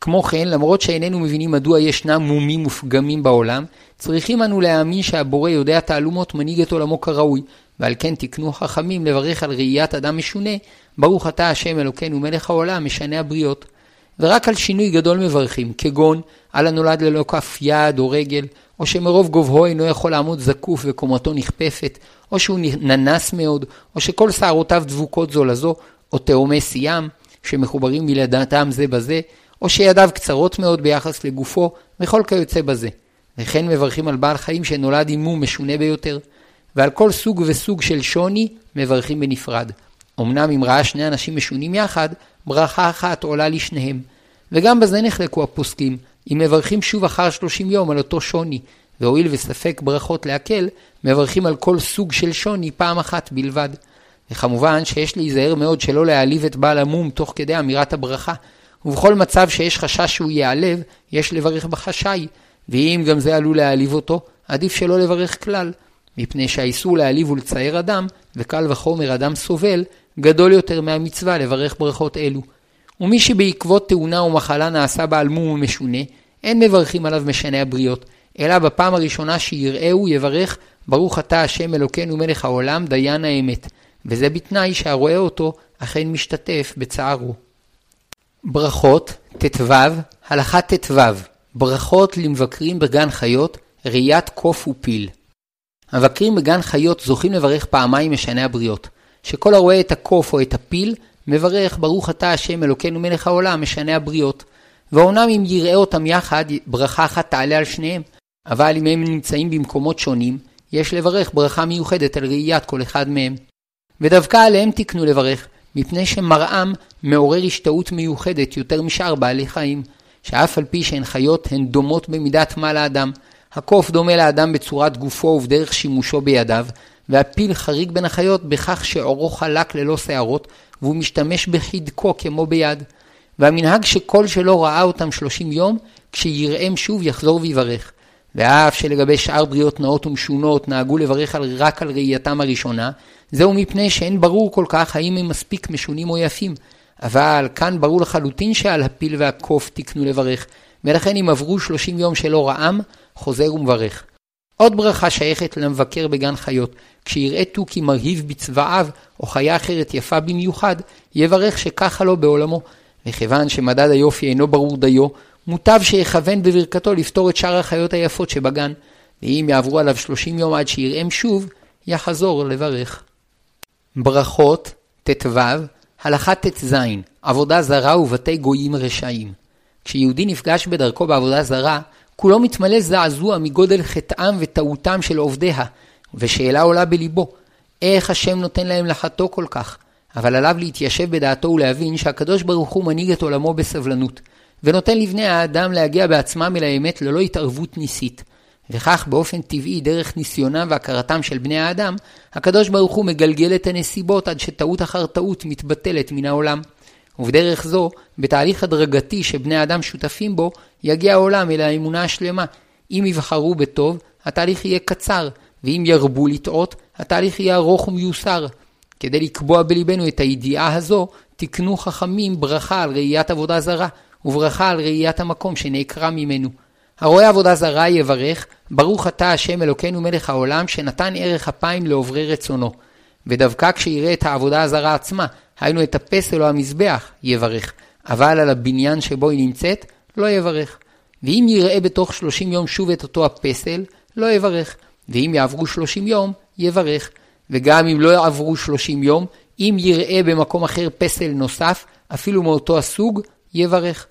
כמו כן, למרות שאיננו מבינים מדוע ישנם מומים ופגמים בעולם, צריכים אנו להאמין שהבורא יודע תעלומות מנהיג את עולמו כראוי, ועל כן תקנו חכמים לברך על ראיית אדם משונה, ברוך אתה השם אלוקינו מלך העולם, משנה הבריות. ורק על שינוי גדול מברכים, כגון על הנולד ללא כף יד או רגל, או שמרוב גובהו אינו יכול לעמוד זקוף וקומתו נכפפת, או שהוא ננס מאוד, או שכל שערותיו דבוקות זו לזו, או תאומי סיאם, שמחוברים מלדעתם זה בזה, או שידיו קצרות מאוד ביחס לגופו, וכל כיוצא בזה. וכן מברכים על בעל חיים שנולד עם מום משונה ביותר. ועל כל סוג וסוג של שוני מברכים בנפרד. אמנם אם ראה שני אנשים משונים יחד, ברכה אחת עולה לשניהם. וגם בזה נחלקו הפוסקים, אם מברכים שוב אחר שלושים יום על אותו שוני, והואיל וספק ברכות להקל, מברכים על כל סוג של שוני פעם אחת בלבד. וכמובן שיש להיזהר מאוד שלא להעליב את בעל המום תוך כדי אמירת הברכה, ובכל מצב שיש חשש שהוא ייעלב, יש לברך בחשאי, ואם גם זה עלול להעליב אותו, עדיף שלא לברך כלל, מפני שהאיסור להעליב ולצייר אדם, וקל וחומר אדם סובל, גדול יותר מהמצווה לברך ברכות אלו. ומי שבעקבות תאונה או מחלה נעשה בעל מום ומשונה, אין מברכים עליו משנה הבריות, אלא בפעם הראשונה שיראהו יברך ברוך אתה השם אלוקינו מלך העולם דיין האמת, וזה בתנאי שהרואה אותו אכן משתתף בצערו. ברכות ט"ו, הלכה ט"ו, ברכות למבקרים בגן חיות, ראיית קוף ופיל. המבקרים בגן חיות זוכים לברך פעמיים משנה הבריות, שכל הרואה את הקוף או את הפיל, מברך ברוך אתה השם אלוקינו מלך העולם משנה הבריות. ואומנם אם יראה אותם יחד, ברכה אחת תעלה על שניהם, אבל אם הם נמצאים במקומות שונים, יש לברך ברכה מיוחדת על ראיית כל אחד מהם. ודווקא עליהם תקנו לברך, מפני שמראם מעורר השתאות מיוחדת יותר משאר בעלי חיים, שאף על פי שהן חיות הן דומות במידת מה לאדם, הקוף דומה לאדם בצורת גופו ובדרך שימושו בידיו, והפיל חריג בין החיות בכך שעורו חלק ללא שערות, והוא משתמש בחדקו כמו ביד. והמנהג שכל שלא ראה אותם שלושים יום, כשיראם שוב יחזור ויברך. ואף שלגבי שאר בריאות נאות ומשונות נהגו לברך על, רק על ראייתם הראשונה, זהו מפני שאין ברור כל כך האם הם מספיק משונים או יפים. אבל כאן ברור לחלוטין שעל הפיל והקוף תקנו לברך, ולכן אם עברו שלושים יום שלא רעם, חוזר ומברך. עוד ברכה שייכת למבקר בגן חיות, כשיראה תוכי מרהיב בצבעיו, או חיה אחרת יפה במיוחד, יברך שככה לו בעולמו. וכיוון שמדד היופי אינו ברור דיו, מוטב שיכוון בברכתו לפתור את שאר החיות היפות שבגן, ואם יעברו עליו שלושים יום עד שיראם שוב, יחזור לברך. ברכות ט"ו, הלכה ט"ז, עבודה זרה ובתי גויים רשעים. כשיהודי נפגש בדרכו בעבודה זרה, כולו מתמלא זעזוע מגודל חטאם וטעותם של עובדיה, ושאלה עולה בליבו, איך השם נותן להם לחטוא כל כך? אבל עליו להתיישב בדעתו ולהבין שהקדוש ברוך הוא מנהיג את עולמו בסבלנות, ונותן לבני האדם להגיע בעצמם אל האמת ללא התערבות ניסית. וכך באופן טבעי דרך ניסיונם והכרתם של בני האדם, הקדוש ברוך הוא מגלגל את הנסיבות עד שטעות אחר טעות מתבטלת מן העולם. ובדרך זו, בתהליך הדרגתי שבני האדם שותפים בו, יגיע העולם אל האמונה השלמה. אם יבחרו בטוב, התהליך יהיה קצר, ואם ירבו לטעות, התהליך יהיה ארוך ומיוסר. כדי לקבוע בליבנו את הידיעה הזו, תקנו חכמים ברכה על ראיית עבודה זרה, וברכה על ראיית המקום שנעקרה ממנו. הרואה עבודה זרה יברך, ברוך אתה השם אלוקינו מלך העולם, שנתן ערך אפיים לעוברי רצונו. ודווקא כשיראה את העבודה הזרה עצמה, היינו את הפסל או המזבח, יברך, אבל על הבניין שבו היא נמצאת, לא יברך. ואם יראה בתוך שלושים יום שוב את אותו הפסל, לא יברך. ואם יעברו שלושים יום, יברך. וגם אם לא יעברו שלושים יום, אם יראה במקום אחר פסל נוסף, אפילו מאותו הסוג, יברך.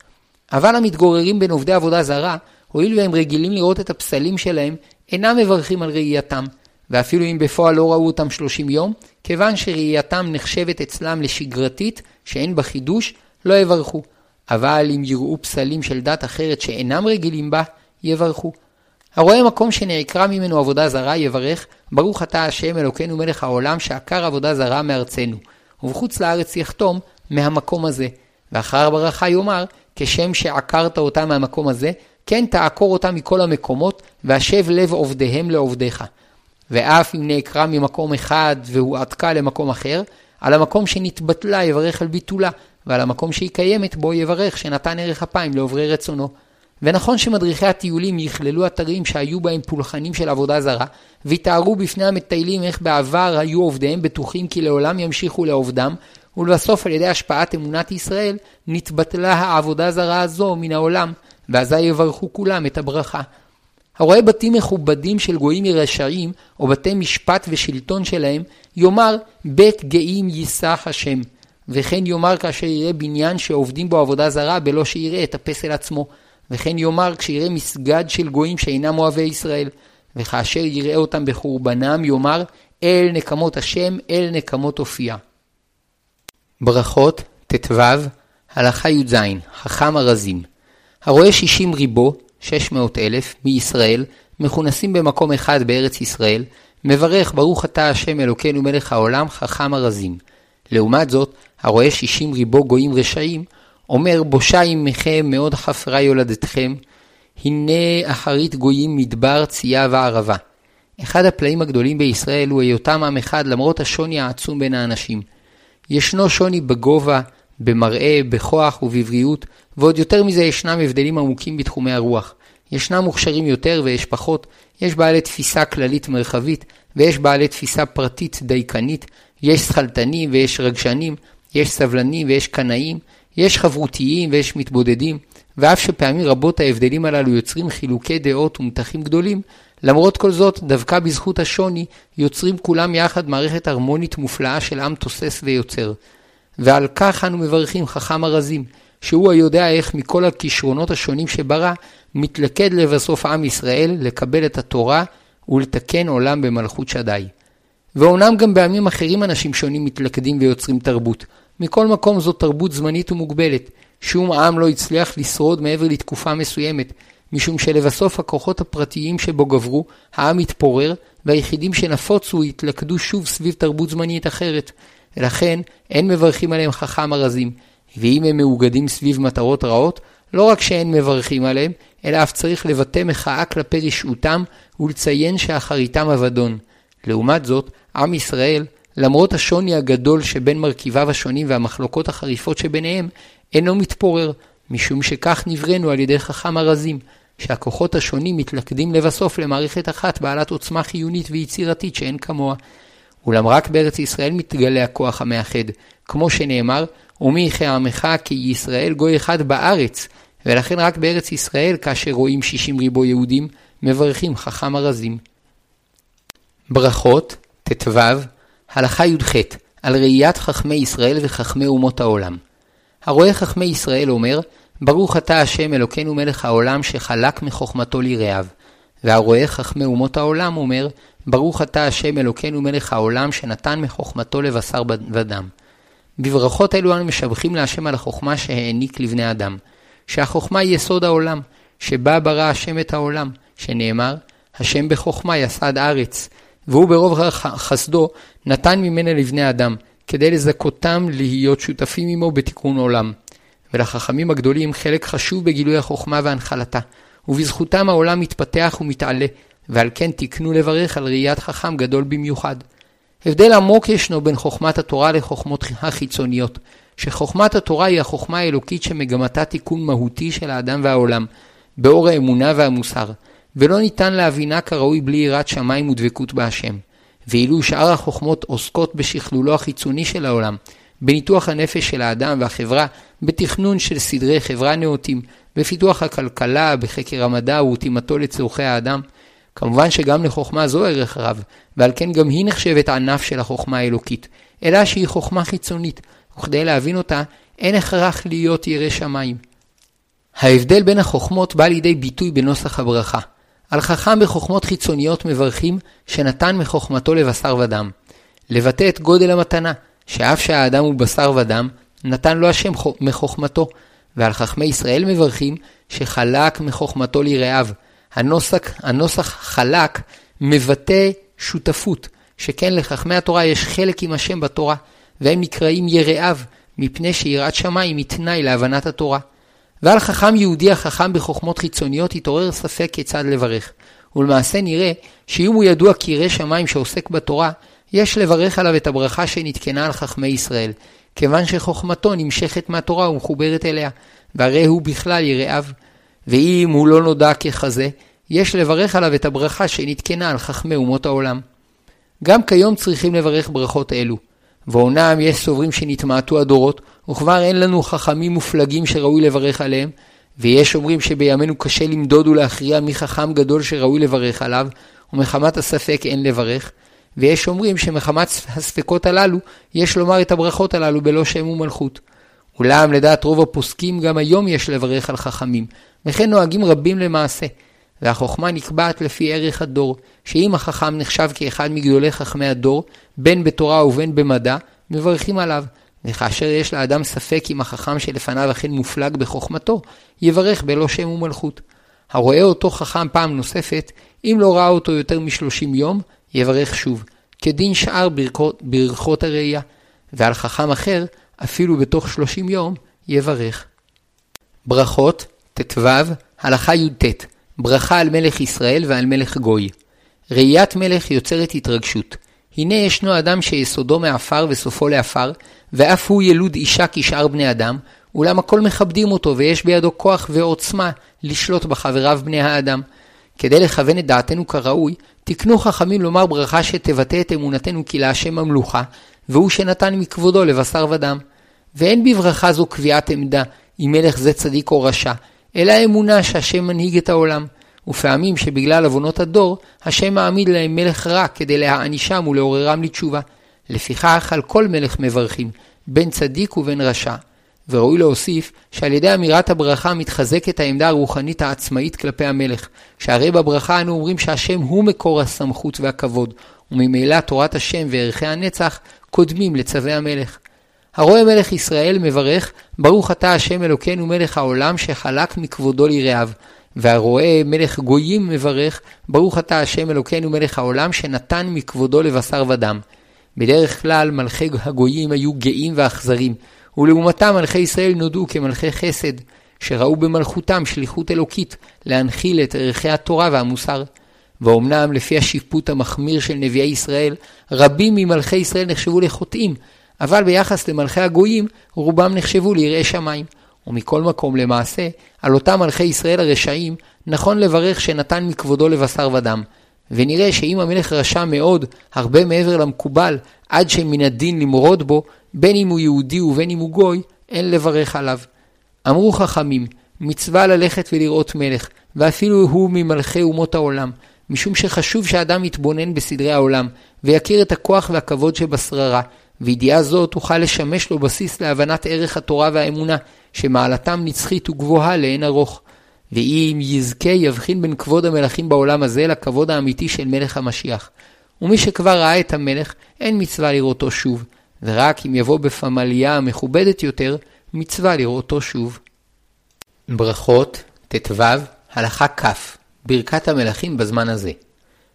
אבל המתגוררים בין עובדי עבודה זרה, הואיל והם רגילים לראות את הפסלים שלהם, אינם מברכים על ראייתם, ואפילו אם בפועל לא ראו אותם שלושים יום, כיוון שראייתם נחשבת אצלם לשגרתית, שאין בה חידוש, לא יברכו. אבל אם יראו פסלים של דת אחרת שאינם רגילים בה, יברכו. הרואה מקום שנעקרה ממנו עבודה זרה, יברך, ברוך אתה השם אלוקינו מלך העולם שעקר עבודה זרה מארצנו, ובחוץ לארץ יחתום מהמקום הזה. ואחר הברכה יאמר, כשם שעקרת אותה מהמקום הזה, כן תעקור אותה מכל המקומות, והשב לב עובדיהם לעובדיך. ואף אם נעקרה ממקום אחד והועתקה למקום אחר, על המקום שנתבטלה יברך על ביטולה, ועל המקום שהיא קיימת בו יברך שנתן ערך אפיים לעוברי רצונו. ונכון שמדריכי הטיולים יכללו אתרים שהיו בהם פולחנים של עבודה זרה, ויתארו בפני המטיילים איך בעבר היו עובדיהם בטוחים כי לעולם ימשיכו לעובדם, ולבסוף על ידי השפעת אמונת ישראל, נתבטלה העבודה זרה הזו מן העולם, ואזי יברכו כולם את הברכה. הרואה בתים מכובדים של גויים רשעים, או בתי משפט ושלטון שלהם, יאמר בית גאים יישח השם. וכן יאמר כאשר יראה בניין שעובדים בו עבודה זרה, בלא שיראה את הפסל עצמו. וכן יאמר כשיראה מסגד של גויים שאינם אוהבי ישראל. וכאשר יראה אותם בחורבנם, יאמר אל נקמות השם, אל נקמות הופיע. ברכות, ט"ו, הלכה י"ז, חכם ארזים. הרואה שישים ריבו, שש מאות אלף, מישראל, מכונסים במקום אחד בארץ ישראל, מברך ברוך אתה השם אלוקינו מלך העולם, חכם ארזים. לעומת זאת, הרואה שישים ריבו גויים רשעים, אומר בושה עמכם מאוד חפרה יולדתכם, הנה אחרית גויים מדבר צייה וערבה. אחד הפלאים הגדולים בישראל הוא היותם עם אחד למרות השוני העצום בין האנשים. ישנו שוני בגובה, במראה, בכוח ובבריאות, ועוד יותר מזה ישנם הבדלים עמוקים בתחומי הרוח. ישנם מוכשרים יותר ויש פחות, יש בעלי תפיסה כללית מרחבית, ויש בעלי תפיסה פרטית דייקנית, יש שכלתנים ויש רגשנים, יש סבלנים ויש קנאים, יש חברותיים ויש מתבודדים, ואף שפעמים רבות ההבדלים הללו יוצרים חילוקי דעות ומתחים גדולים, למרות כל זאת, דווקא בזכות השוני, יוצרים כולם יחד מערכת הרמונית מופלאה של עם תוסס ויוצר. ועל כך אנו מברכים חכם ארזים, שהוא היודע איך מכל הכישרונות השונים שברא, מתלכד לבסוף עם ישראל לקבל את התורה ולתקן עולם במלכות שדי. ואומנם גם בעמים אחרים אנשים שונים מתלכדים ויוצרים תרבות. מכל מקום זו תרבות זמנית ומוגבלת. שום עם לא הצליח לשרוד מעבר לתקופה מסוימת, משום שלבסוף הכוחות הפרטיים שבו גברו, העם התפורר, והיחידים שנפוצו התלכדו שוב סביב תרבות זמנית אחרת. ולכן אין מברכים עליהם חכם ארזים, ואם הם מאוגדים סביב מטרות רעות, לא רק שאין מברכים עליהם, אלא אף צריך לבטא מחאה כלפי רשעותם ולציין שאחריתם אבדון. לעומת זאת, עם ישראל, למרות השוני הגדול שבין מרכיביו השונים והמחלוקות החריפות שביניהם, אינו מתפורר, משום שכך נבראנו על ידי חכם ארזים, שהכוחות השונים מתלכדים לבסוף למערכת אחת בעלת עוצמה חיונית ויצירתית שאין כמוה. אולם רק בארץ ישראל מתגלה הכוח המאחד, כמו שנאמר, ומי יחי עמך כי ישראל גוי אחד בארץ, ולכן רק בארץ ישראל, כאשר רואים שישים ריבו יהודים, מברכים חכם ארזים. ברכות, ט"ו, הלכה י"ח, על ראיית חכמי ישראל וחכמי אומות העולם. הרואה חכמי ישראל אומר, ברוך אתה השם אלוקינו מלך העולם שחלק מחוכמתו ליראיו. והרואה חכמי אומות העולם אומר, ברוך אתה השם אלוקינו מלך העולם שנתן מחוכמתו לבשר ודם. בברכות אלו אנו משבחים להשם על החוכמה שהעניק לבני אדם, שהחוכמה היא יסוד העולם, שבה ברא השם את העולם, שנאמר, השם בחוכמה יסד ארץ, והוא ברוב חסדו נתן ממנה לבני אדם, כדי לזכותם להיות שותפים עמו בתיקון עולם. ולחכמים הגדולים חלק חשוב בגילוי החוכמה והנחלתה, ובזכותם העולם מתפתח ומתעלה, ועל כן תקנו לברך על ראיית חכם גדול במיוחד. הבדל עמוק ישנו בין חוכמת התורה לחוכמות החיצוניות, שחוכמת התורה היא החוכמה האלוקית שמגמתה תיקון מהותי של האדם והעולם, באור האמונה והמוסר, ולא ניתן להבינה כראוי בלי יראת שמיים ודבקות בהשם. ואילו שאר החוכמות עוסקות בשכלולו החיצוני של העולם, בניתוח הנפש של האדם והחברה, בתכנון של סדרי חברה נאותים, בפיתוח הכלכלה, בחקר המדע ורתימתו לצורכי האדם. כמובן שגם לחוכמה זו ערך רב, ועל כן גם היא נחשבת ענף של החוכמה האלוקית, אלא שהיא חוכמה חיצונית, וכדי להבין אותה, אין הכרח להיות ירא שמיים. ההבדל בין החוכמות בא לידי ביטוי בנוסח הברכה. על חכם בחוכמות חיצוניות מברכים שנתן מחוכמתו לבשר ודם. לבטא את גודל המתנה, שאף שהאדם הוא בשר ודם, נתן לו השם מחוכמתו, ועל חכמי ישראל מברכים שחלק מחוכמתו ליראיו. הנוסח, הנוסח חלק מבטא שותפות, שכן לחכמי התורה יש חלק עם השם בתורה, והם נקראים יראיו, מפני שיראת שמיים היא תנאי להבנת התורה. ועל חכם יהודי החכם בחוכמות חיצוניות התעורר ספק כיצד לברך. ולמעשה נראה שאם הוא ידוע כירא שמיים שעוסק בתורה, יש לברך עליו את הברכה שנתקנה על חכמי ישראל, כיוון שחוכמתו נמשכת מהתורה ומחוברת אליה, והרי הוא בכלל יראיו. ואם הוא לא נודע ככזה, יש לברך עליו את הברכה שנתקנה על חכמי אומות העולם. גם כיום צריכים לברך ברכות אלו. ואומנם יש סוברים שנתמעטו הדורות, וכבר אין לנו חכמים מופלגים שראוי לברך עליהם, ויש אומרים שבימינו קשה למדוד ולהכריע מי חכם גדול שראוי לברך עליו, ומחמת הספק אין לברך, ויש אומרים שמחמת הספקות הללו, יש לומר את הברכות הללו בלא שם ומלכות. אולם לדעת רוב הפוסקים גם היום יש לברך על חכמים, וכן נוהגים רבים למעשה. והחוכמה נקבעת לפי ערך הדור, שאם החכם נחשב כאחד מגדולי חכמי הדור, בין בתורה ובין במדע, מברכים עליו. וכאשר יש לאדם ספק אם החכם שלפניו אכן מופלג בחוכמתו, יברך בלא שם ומלכות. הרואה אותו חכם פעם נוספת, אם לא ראה אותו יותר משלושים יום, יברך שוב, כדין שאר ברכות, הראייה, ועל חכם אחר, אפילו בתוך שלושים יום, יברך. ברכות, ט"ו, הלכה י"ט, ברכה על מלך ישראל ועל מלך גוי. ראיית מלך יוצרת התרגשות. הנה ישנו אדם שיסודו מעפר וסופו לעפר, ואף הוא ילוד אישה כשאר בני אדם, אולם הכל מכבדים אותו ויש בידו כוח ועוצמה לשלוט בחבריו בני האדם. כדי לכוון את דעתנו כראוי, תקנו חכמים לומר ברכה שתבטא את אמונתנו כי להשם המלוכה, והוא שנתן מכבודו לבשר ודם. ואין בברכה זו קביעת עמדה, אם מלך זה צדיק או רשע, אלא אמונה שהשם מנהיג את העולם. ופעמים שבגלל עוונות הדור, השם מעמיד להם מלך רע כדי להענישם ולעוררם לתשובה. לפיכך על כל מלך מברכים, בין צדיק ובין רשע. וראוי להוסיף שעל ידי אמירת הברכה מתחזקת העמדה הרוחנית העצמאית כלפי המלך, שהרי בברכה אנו אומרים שהשם הוא מקור הסמכות והכבוד, וממילא תורת השם וערכי הנצח קודמים לצווי המלך. הרואה מלך ישראל מברך, ברוך אתה השם אלוקינו מלך העולם שחלק מכבודו ליראיו. והרואה מלך גויים מברך, ברוך אתה השם אלוקינו מלך העולם שנתן מכבודו לבשר ודם. בדרך כלל מלכי הגויים היו גאים ואכזרים, ולעומתם מלכי ישראל נודעו כמלכי חסד, שראו במלכותם שליחות אלוקית להנחיל את ערכי התורה והמוסר. ואומנם לפי השיפוט המחמיר של נביאי ישראל, רבים ממלכי ישראל נחשבו לחוטאים, אבל ביחס למלכי הגויים, רובם נחשבו ליראי שמיים. ומכל מקום למעשה, על אותם מלכי ישראל הרשעים, נכון לברך שנתן מכבודו לבשר ודם. ונראה שאם המלך רשע מאוד, הרבה מעבר למקובל, עד שמן הדין למרוד בו, בין אם הוא יהודי ובין אם הוא גוי, אין לברך עליו. אמרו חכמים, מצווה ללכת ולראות מלך, ואפילו הוא ממלכי אומות העולם, משום שחשוב שאדם יתבונן בסדרי העולם, ויכיר את הכוח והכבוד שבשררה, וידיעה זו תוכל לשמש לו בסיס להבנת ערך התורה והאמונה, שמעלתם נצחית וגבוהה לאין ארוך. ואם יזכה יבחין בין כבוד המלכים בעולם הזה לכבוד האמיתי של מלך המשיח. ומי שכבר ראה את המלך, אין מצווה לראותו שוב, ורק אם יבוא בפמליה המכובדת יותר, מצווה לראותו שוב. ברכות, ט"ו, הלכה כ', ברכת המלכים בזמן הזה.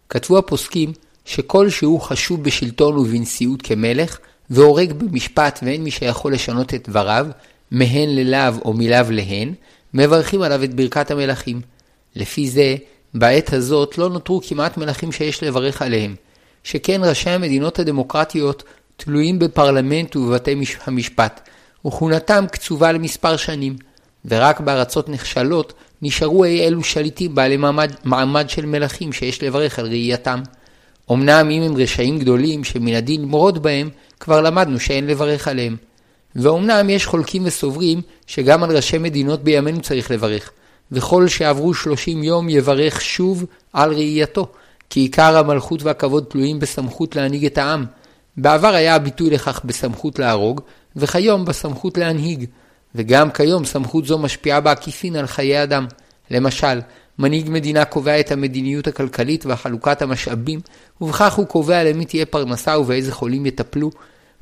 כתבו הפוסקים שכל שהוא חשוב בשלטון ובנשיאות כמלך, והורג במשפט ואין מי שיכול לשנות את דבריו, מהן ללאו או מלאו להן, מברכים עליו את ברכת המלכים. לפי זה, בעת הזאת לא נותרו כמעט מלכים שיש לברך עליהם, שכן ראשי המדינות הדמוקרטיות תלויים בפרלמנט ובבתי המשפט, וכהונתם קצובה למספר שנים, ורק בארצות נחשלות נשארו אי אלו שליטים בעלי מעמד, מעמד של מלכים שיש לברך על ראייתם. אמנם אם הם רשעים גדולים שמן הדין מורות בהם, כבר למדנו שאין לברך עליהם. ואומנם יש חולקים וסוברים שגם על ראשי מדינות בימינו צריך לברך, וכל שעברו שלושים יום יברך שוב על ראייתו, כי עיקר המלכות והכבוד תלויים בסמכות להנהיג את העם. בעבר היה הביטוי לכך בסמכות להרוג, וכיום בסמכות להנהיג. וגם כיום סמכות זו משפיעה בעקיפין על חיי אדם. למשל, מנהיג מדינה קובע את המדיניות הכלכלית והחלוקת המשאבים, ובכך הוא קובע למי תהיה פרנסה ובאיזה חולים יטפלו,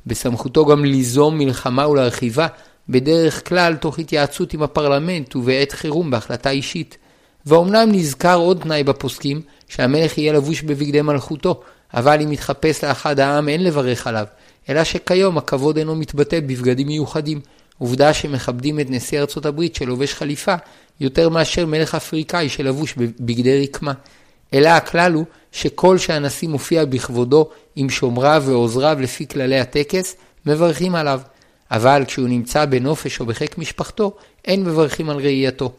בסמכותו גם ליזום מלחמה ולהרחיבה, בדרך כלל תוך התייעצות עם הפרלמנט ובעת חירום בהחלטה אישית. ואומנם נזכר עוד תנאי בפוסקים, שהמלך יהיה לבוש בבגדי מלכותו, אבל אם יתחפש לאחד העם אין לברך עליו, אלא שכיום הכבוד אינו מתבטא בבגדים מיוחדים, עובדה שמכבדים את נשיא ארצות הברית שלובש חליפה יותר מאשר מלך אפריקאי שלבוש בבגדי רקמה. אלא הכלל הוא שכל שהנשיא מופיע בכבודו עם שומריו ועוזריו לפי כללי הטקס, מברכים עליו. אבל כשהוא נמצא בנופש או בחיק משפחתו, אין מברכים על ראייתו.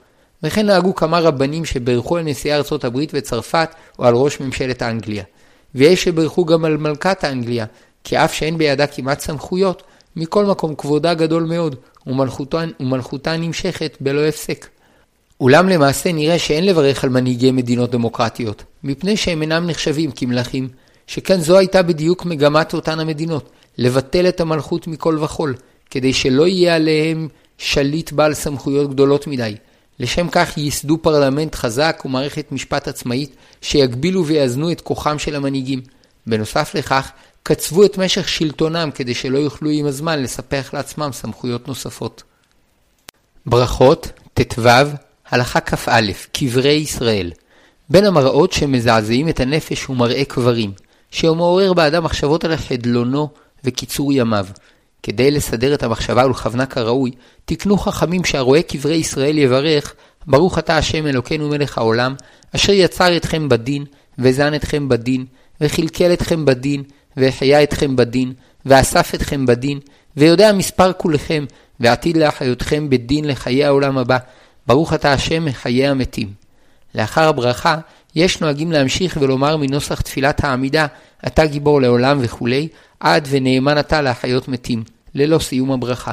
וכן נהגו כמה רבנים שברכו על נשיאי ארצות הברית וצרפת או על ראש ממשלת אנגליה. ויש שברכו גם על מלכת אנגליה, כי אף שאין בידה כמעט סמכויות, מכל מקום כבודה גדול מאוד, ומלכותה, ומלכותה נמשכת בלא הפסק. אולם למעשה נראה שאין לברך על מנהיגי מדינות דמוקרטיות, מפני שהם אינם נחשבים כמלכים, שכן זו הייתה בדיוק מגמת אותן המדינות, לבטל את המלכות מכל וכול, כדי שלא יהיה עליהם שליט בעל סמכויות גדולות מדי. לשם כך ייסדו פרלמנט חזק ומערכת משפט עצמאית שיגבילו ויאזנו את כוחם של המנהיגים. בנוסף לכך, קצבו את משך שלטונם כדי שלא יוכלו עם הזמן לספח לעצמם סמכויות נוספות. ברכות, ט"ו, הלכה כ"א, קברי ישראל. בין המראות שמזעזעים את הנפש הוא מראה קברים, שמעורר באדם מחשבות על חדלונו וקיצור ימיו. כדי לסדר את המחשבה ולכוונה כראוי, תקנו חכמים שהרואה קברי ישראל יברך, ברוך אתה השם אלוקינו מלך העולם, אשר יצר אתכם בדין, וזן אתכם בדין, וכלכל אתכם בדין, והחיה אתכם בדין, ואסף אתכם בדין, ויודע מספר כולכם, ועתיד להחיותכם בדין לחיי העולם הבא. ברוך אתה השם מחיי המתים. לאחר הברכה, יש נוהגים להמשיך ולומר מנוסח תפילת העמידה, אתה גיבור לעולם וכולי, עד ונאמן אתה להחיות מתים, ללא סיום הברכה.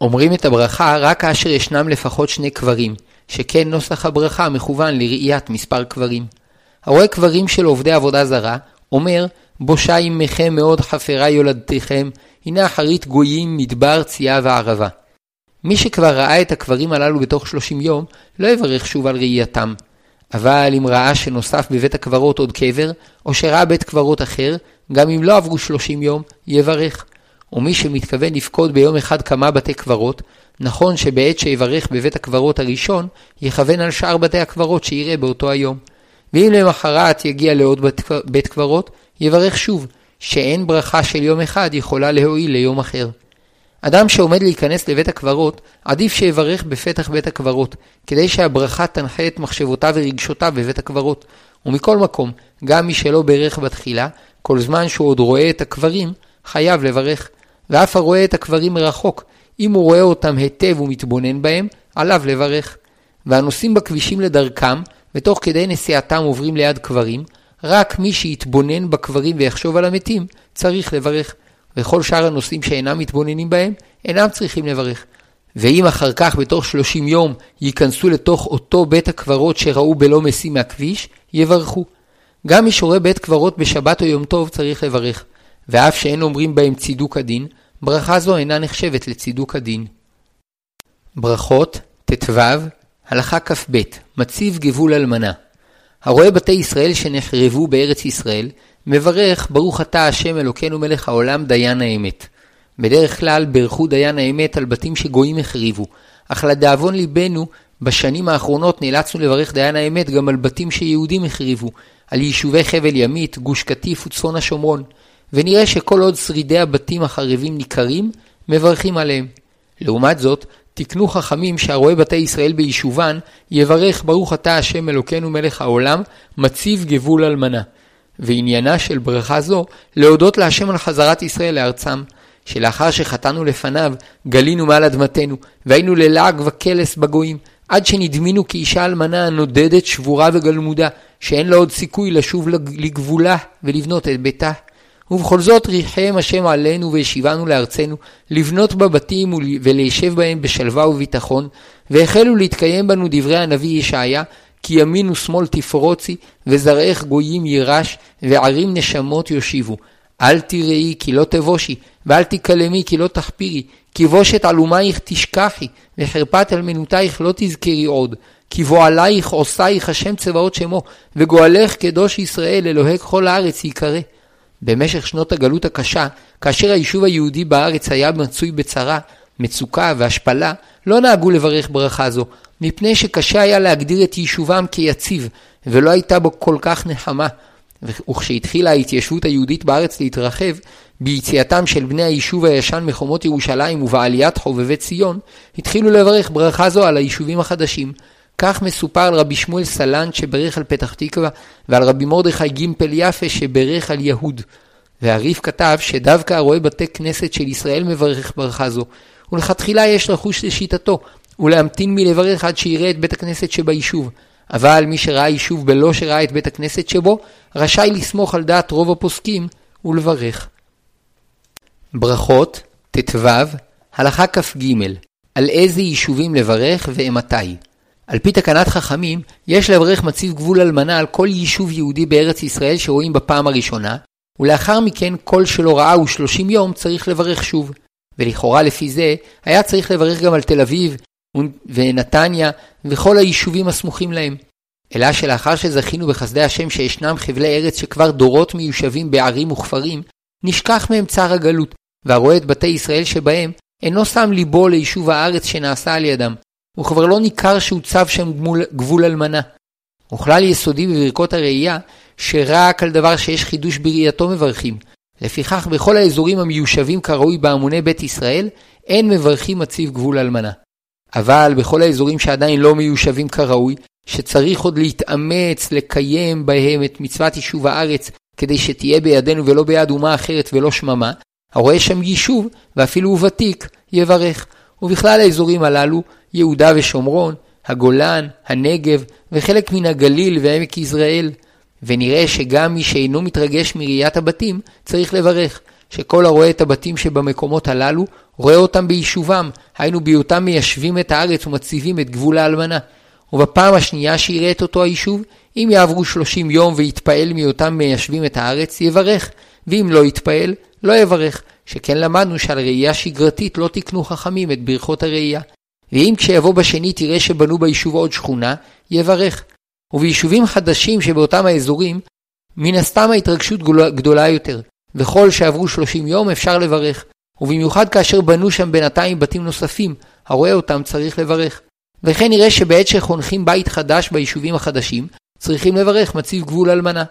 אומרים את הברכה רק כאשר ישנם לפחות שני קברים, שכן נוסח הברכה מכוון לראיית מספר קברים. הרואה קברים של עובדי עבודה זרה, אומר, בושה עמכם מאוד חפרה יולדתכם, הנה אחרית גויים, מדבר, צייה וערבה. מי שכבר ראה את הקברים הללו בתוך שלושים יום, לא יברך שוב על ראייתם. אבל אם ראה שנוסף בבית הקברות עוד קבר, או שראה בית קברות אחר, גם אם לא עברו שלושים יום, יברך. ומי שמתכוון לפקוד ביום אחד כמה בתי קברות, נכון שבעת שיברך בבית הקברות הראשון, יכוון על שאר בתי הקברות שיראה באותו היום. ואם למחרת יגיע לעוד בית, קברות, יברך שוב, שאין ברכה של יום אחד יכולה להועיל ליום אחר. אדם שעומד להיכנס לבית הקברות, עדיף שיברך בפתח בית הקברות, כדי שהברכה תנחה את מחשבותיו ורגשותיו בבית הקברות. ומכל מקום, גם מי שלא ברך בתחילה, כל זמן שהוא עוד רואה את הקברים, חייב לברך. ואף הרואה את הקברים מרחוק, אם הוא רואה אותם היטב ומתבונן בהם, עליו לברך. והנוסעים בכבישים לדרכם, ותוך כדי נסיעתם עוברים ליד קברים, רק מי שיתבונן בקברים ויחשוב על המתים, צריך לברך. וכל שאר הנושאים שאינם מתבוננים בהם, אינם צריכים לברך. ואם אחר כך בתוך שלושים יום ייכנסו לתוך אותו בית הקברות שראו בלא משים מהכביש, יברכו. גם מי שרואה בית קברות בשבת או יום טוב צריך לברך, ואף שאין אומרים בהם צידוק הדין, ברכה זו אינה נחשבת לצידוק הדין. ברכות, ט"ו, הלכה כ"ב, מציב גבול אלמנה. הרואה בתי ישראל שנחרבו בארץ ישראל, מברך ברוך אתה השם אלוקינו מלך העולם דיין האמת. בדרך כלל ברכו דיין האמת על בתים שגויים החריבו, אך לדאבון ליבנו, בשנים האחרונות נאלצנו לברך דיין האמת גם על בתים שיהודים החריבו, על יישובי חבל ימית, גוש קטיף וצפון השומרון, ונראה שכל עוד שרידי הבתים החרבים ניכרים, מברכים עליהם. לעומת זאת, תקנו חכמים שהרואה בתי ישראל ביישובן, יברך ברוך אתה השם אלוקינו מלך העולם, מציב גבול אלמנה. ועניינה של ברכה זו, להודות להשם על חזרת ישראל לארצם, שלאחר שחטאנו לפניו, גלינו מעל אדמתנו, והיינו ללעג וקלס בגויים, עד שנדמינו כאישה אלמנה הנודדת, שבורה וגלמודה, שאין לה עוד סיכוי לשוב לגבולה ולבנות את ביתה. ובכל זאת ריחם השם עלינו והשיבנו לארצנו, לבנות בה בתים וליישב בהם בשלווה וביטחון, והחלו להתקיים בנו דברי הנביא ישעיה, כי ימין ושמאל תפרוצי, וזרעך גויים יירש, וערים נשמות יושיבו. אל תראי כי לא תבושי, ואל תקלמי כי לא תחפירי, כי בושת עלומייך תשכחי, וחרפת אלמנותייך לא תזכרי עוד. כי בועלייך עושייך השם צבאות שמו, וגואלך קדוש ישראל אלוהי כל הארץ יקרא. במשך שנות הגלות הקשה, כאשר היישוב היהודי בארץ היה מצוי בצרה, מצוקה והשפלה, לא נהגו לברך ברכה זו, מפני שקשה היה להגדיר את יישובם כיציב, ולא הייתה בו כל כך נחמה. וכשהתחילה ההתיישבות היהודית בארץ להתרחב, ביציאתם של בני היישוב הישן מחומות ירושלים ובעליית חובבי ציון, התחילו לברך ברכה זו על היישובים החדשים. כך מסופר על רבי שמואל סלנט שברך על פתח תקווה, ועל רבי מרדכי גימפל יפה שברך על יהוד. והריף כתב שדווקא הרואה בתי כנסת של ישראל מברך ברכה זו, ולכתחילה יש לחוש לשיטתו, ולהמתין מלברך עד שיראה את בית הכנסת שביישוב. אבל מי שראה יישוב בלא שראה את בית הכנסת שבו, רשאי לסמוך על דעת רוב הפוסקים ולברך. ברכות, ט"ו, הלכה כ"ג, על איזה יישובים לברך ואימתי. על פי תקנת חכמים, יש לברך מציב גבול אלמנה על כל יישוב יהודי בארץ ישראל שרואים בפעם הראשונה, ולאחר מכן כל שלא ראהו שלושים יום צריך לברך שוב. ולכאורה לפי זה, היה צריך לברך גם על תל אביב ונתניה וכל היישובים הסמוכים להם. אלא שלאחר שזכינו בחסדי השם שישנם חבלי ארץ שכבר דורות מיושבים בערים וכפרים, נשכח מהם צער הגלות, והרואה את בתי ישראל שבהם, אינו שם ליבו ליישוב הארץ שנעשה על ידם, וכבר לא ניכר שהוצב שם גמול, גבול אלמנה. וכלל יסודי בברכות הראייה, שרק על דבר שיש חידוש בראייתו מברכים. לפיכך בכל האזורים המיושבים כראוי בהמוני בית ישראל, אין מברכים מציב גבול אלמנה. אבל בכל האזורים שעדיין לא מיושבים כראוי, שצריך עוד להתאמץ לקיים בהם את מצוות יישוב הארץ, כדי שתהיה בידינו ולא ביד אומה אחרת ולא שממה, הרואה שם יישוב, ואפילו הוא ותיק, יברך. ובכלל האזורים הללו, יהודה ושומרון, הגולן, הנגב, וחלק מן הגליל ועמק יזרעאל. ונראה שגם מי שאינו מתרגש מראיית הבתים, צריך לברך, שכל הרואה את הבתים שבמקומות הללו, רואה אותם ביישובם, היינו בהיותם מיישבים את הארץ ומציבים את גבול האלמנה. ובפעם השנייה שיראה את אותו היישוב, אם יעברו שלושים יום ויתפעל מהיותם מיישבים את הארץ, יברך, ואם לא יתפעל, לא יברך, שכן למדנו שעל ראייה שגרתית לא תקנו חכמים את ברכות הראייה. ואם כשיבוא בשנית יראה שבנו ביישוב עוד שכונה, יברך. וביישובים חדשים שבאותם האזורים, מן הסתם ההתרגשות גדולה יותר, וכל שעברו שלושים יום אפשר לברך, ובמיוחד כאשר בנו שם בינתיים בתים נוספים, הרואה אותם צריך לברך. וכן נראה שבעת שחונכים בית חדש ביישובים החדשים, צריכים לברך מציב גבול אלמנה.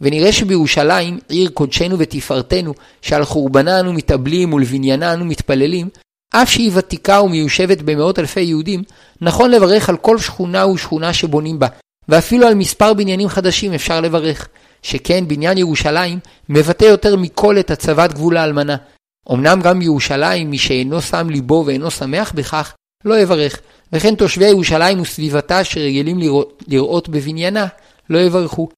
ונראה שבירושלים, עיר קודשנו ותפארתנו, שעל חורבנה אנו מתאבלים ולבניינה אנו מתפללים, אף שהיא ותיקה ומיושבת במאות אלפי יהודים, נכון לברך על כל שכונה ושכונה שבונים בה, ואפילו על מספר בניינים חדשים אפשר לברך, שכן בניין ירושלים מבטא יותר מכל את הצבת גבול האלמנה. אמנם גם ירושלים, מי שאינו שם ליבו ואינו שמח בכך, לא יברך, וכן תושבי ירושלים וסביבתה שרגילים לראות, לראות בבניינה, לא יברכו.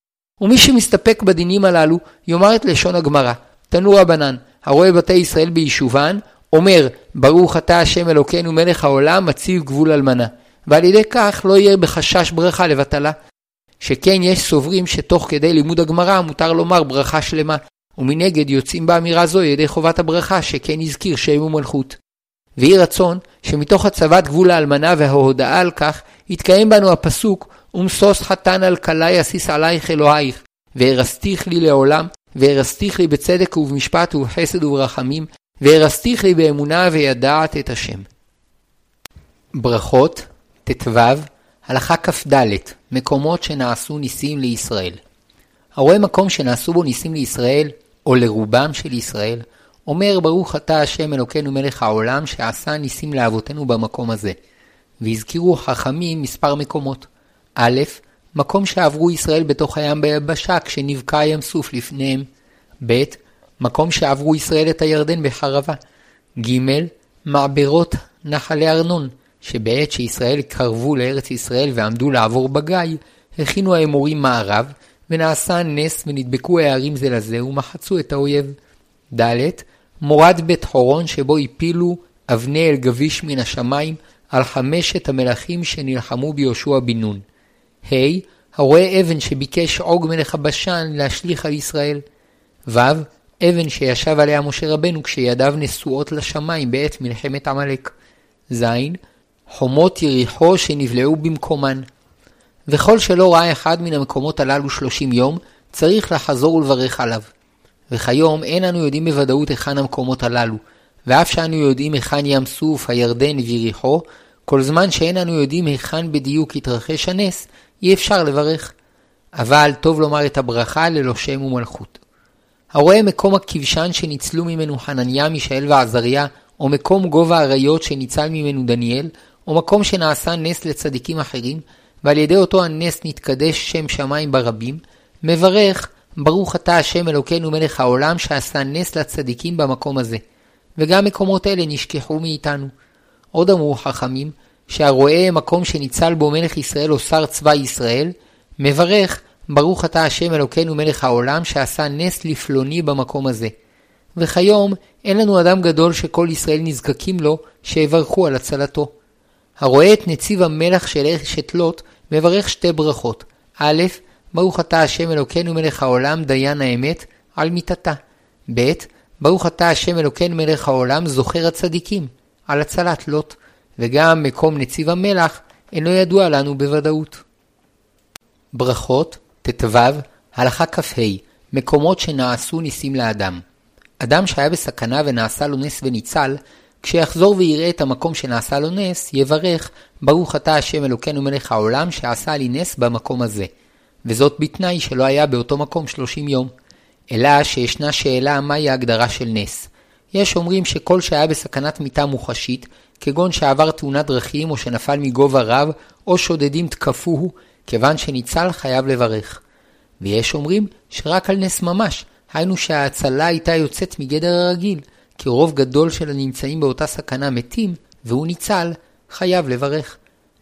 ומי שמסתפק בדינים הללו, יאמר את לשון הגמרא, תנו רבנן, הרואה בתי ישראל ביישובן, אומר, ברוך אתה השם אלוקינו מלך העולם, מציב גבול אלמנה. ועל ידי כך לא יהיה בחשש ברכה לבטלה. שכן יש סוברים שתוך כדי לימוד הגמרא מותר לומר ברכה שלמה, ומנגד יוצאים באמירה זו ידי חובת הברכה, שכן הזכיר שם ומלכות. ויהי רצון שמתוך הצבת גבול האלמנה וההודעה על כך, יתקיים בנו הפסוק ומשוש חתן על כלה יסיס עלייך אלוהיך, והרסתיך לי לעולם, והרסתיך לי בצדק ובמשפט ובחסד וברחמים, והרסתיך לי באמונה וידעת את השם. ברכות ט"ו, הלכה כ"ד, מקומות שנעשו ניסים לישראל. הרואה מקום שנעשו בו ניסים לישראל, או לרובם של ישראל, אומר ברוך אתה השם אלוקינו מלך העולם שעשה ניסים לאבותינו במקום הזה. והזכירו חכמים מספר מקומות. א', מקום שעברו ישראל בתוך הים ביבשה כשנבקע ים סוף לפניהם. ב', מקום שעברו ישראל את הירדן בחרבה. ג', מעברות נחלי ארנון, שבעת שישראל קרבו לארץ ישראל ועמדו לעבור בגיא, הכינו האמורים מערב, ונעשה נס ונדבקו הערים זה לזה ומחצו את האויב. ד. מורד בית חורון שבו הפילו אבני אל גביש מן השמיים על חמשת המלכים שנלחמו ביהושע בן נון. ה. הרואה אבן שביקש עוג מלך הבשן להשליך על ישראל. ו. אבן שישב עליה משה רבנו כשידיו נשואות לשמיים בעת מלחמת עמלק. ז. חומות יריחו שנבלעו במקומן. וכל שלא ראה אחד מן המקומות הללו שלושים יום, צריך לחזור ולברך עליו. וכיום אין אנו יודעים בוודאות היכן המקומות הללו, ואף שאנו יודעים היכן ים סוף, הירדן ויריחו, כל זמן שאין אנו יודעים היכן בדיוק התרחש הנס, אי אפשר לברך. אבל טוב לומר את הברכה ללא שם ומלכות. הרואה מקום הכבשן שניצלו ממנו חנניה, מישאל ועזריה, או מקום גובה האריות שניצל ממנו דניאל, או מקום שנעשה נס לצדיקים אחרים, ועל ידי אותו הנס נתקדש שם שמיים ברבים, מברך, ברוך אתה השם אלוקינו מלך העולם שעשה נס לצדיקים במקום הזה. וגם מקומות אלה נשכחו מאיתנו. עוד אמרו חכמים, שהרואה מקום שניצל בו מלך ישראל או שר צבא ישראל, מברך, ברוך אתה השם אלוקינו מלך העולם שעשה נס לפלוני במקום הזה. וכיום אין לנו אדם גדול שכל ישראל נזקקים לו, שיברכו על הצלתו. הרואה את נציב המלח של אשת לוט, מברך שתי ברכות. א', ברוך אתה השם אלוקינו מלך העולם, דיין האמת, על מיתתה. ב. ברוך אתה השם אלוקינו מלך העולם, זוכר הצדיקים, על הצלת לוט. וגם מקום נציב המלח אינו ידוע לנו בוודאות. ברכות, ט"ו, הלכה כ"ה, מקומות שנעשו ניסים לאדם. אדם שהיה בסכנה ונעשה לו נס וניצל, כשיחזור ויראה את המקום שנעשה לו נס, יברך, ברוך אתה השם אלוקינו מלך העולם שעשה לי נס במקום הזה. וזאת בתנאי שלא היה באותו מקום 30 יום. אלא שישנה שאלה מהי ההגדרה של נס. יש אומרים שכל שהיה בסכנת מיתה מוחשית, כגון שעבר תאונת דרכים או שנפל מגובה רב, או שודדים תקפוהו, כיוון שניצל חייב לברך. ויש אומרים שרק על נס ממש, היינו שההצלה הייתה יוצאת מגדר הרגיל, כי רוב גדול של הנמצאים באותה סכנה מתים, והוא ניצל, חייב לברך.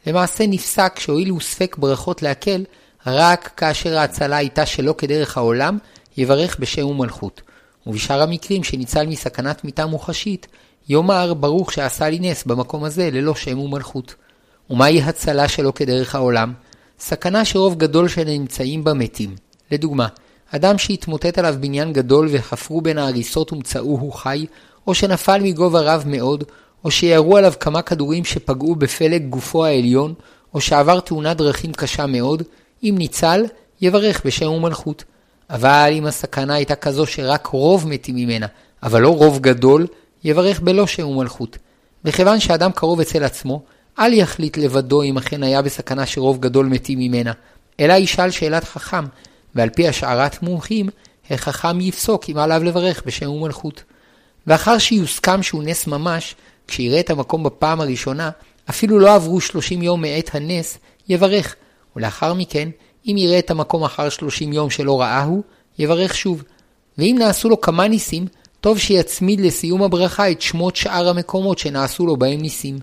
למעשה נפסק שהואיל וספק ברכות להקל, רק כאשר ההצלה הייתה שלא כדרך העולם, יברך בשם ומלכות. ובשאר המקרים שניצל מסכנת מיתה מוחשית, יאמר ברוך שעשה לי נס במקום הזה ללא שם ומלכות. ומהי הצלה שלא כדרך העולם? סכנה שרוב גדול של הנמצאים בה מתים. לדוגמה, אדם שהתמוטט עליו בניין גדול וחפרו בין ההריסות ומצאוהו חי, או שנפל מגובה רב מאוד, או שירו עליו כמה כדורים שפגעו בפלג גופו העליון, או שעבר תאונת דרכים קשה מאוד, אם ניצל, יברך בשם ומלכות. אבל אם הסכנה הייתה כזו שרק רוב מתים ממנה, אבל לא רוב גדול, יברך בלא שם ומלכות. וכיוון שאדם קרוב אצל עצמו, אל יחליט לבדו אם אכן היה בסכנה שרוב גדול מתים ממנה, אלא ישאל שאלת חכם, ועל פי השערת מומחים, החכם יפסוק אם עליו לברך בשם ומלכות. ואחר שיוסכם שהוא נס ממש, כשיראה את המקום בפעם הראשונה, אפילו לא עברו שלושים יום מעת הנס, יברך, ולאחר מכן, אם יראה את המקום אחר שלושים יום שלא ראהו, יברך שוב. ואם נעשו לו כמה ניסים, טוב שיצמיד לסיום הברכה את שמות שאר המקומות שנעשו לו בהם ניסים.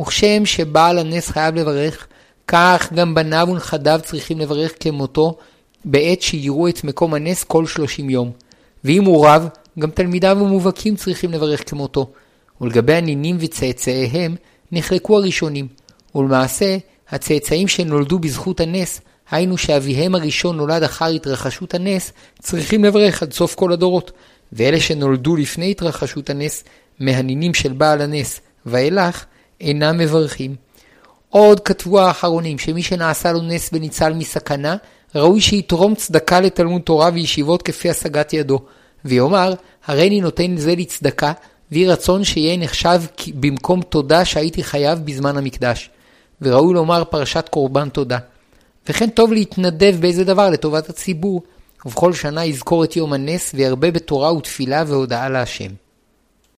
וכשם שבעל הנס חייב לברך, כך גם בניו ונכדיו צריכים לברך כמותו בעת שיראו את מקום הנס כל שלושים יום. ואם הוא רב, גם תלמידיו ומובהקים צריכים לברך כמותו. ולגבי הנינים וצאצאיהם, נחלקו הראשונים. ולמעשה, הצאצאים שנולדו בזכות הנס, היינו שאביהם הראשון נולד אחר התרחשות הנס, צריכים לברך עד סוף כל הדורות. ואלה שנולדו לפני התרחשות הנס, מהנינים של בעל הנס ואילך, אינם מברכים. עוד כתבו האחרונים שמי שנעשה לו נס וניצל מסכנה, ראוי שיתרום צדקה לתלמוד תורה וישיבות כפי השגת ידו, ויאמר, הריני נותן זה לצדקה, ויהי רצון שיהיה נחשב במקום תודה שהייתי חייב בזמן המקדש. וראוי לומר פרשת קורבן תודה. וכן טוב להתנדב באיזה דבר לטובת הציבור, ובכל שנה יזכור את יום הנס וירבה בתורה ותפילה והודאה להשם.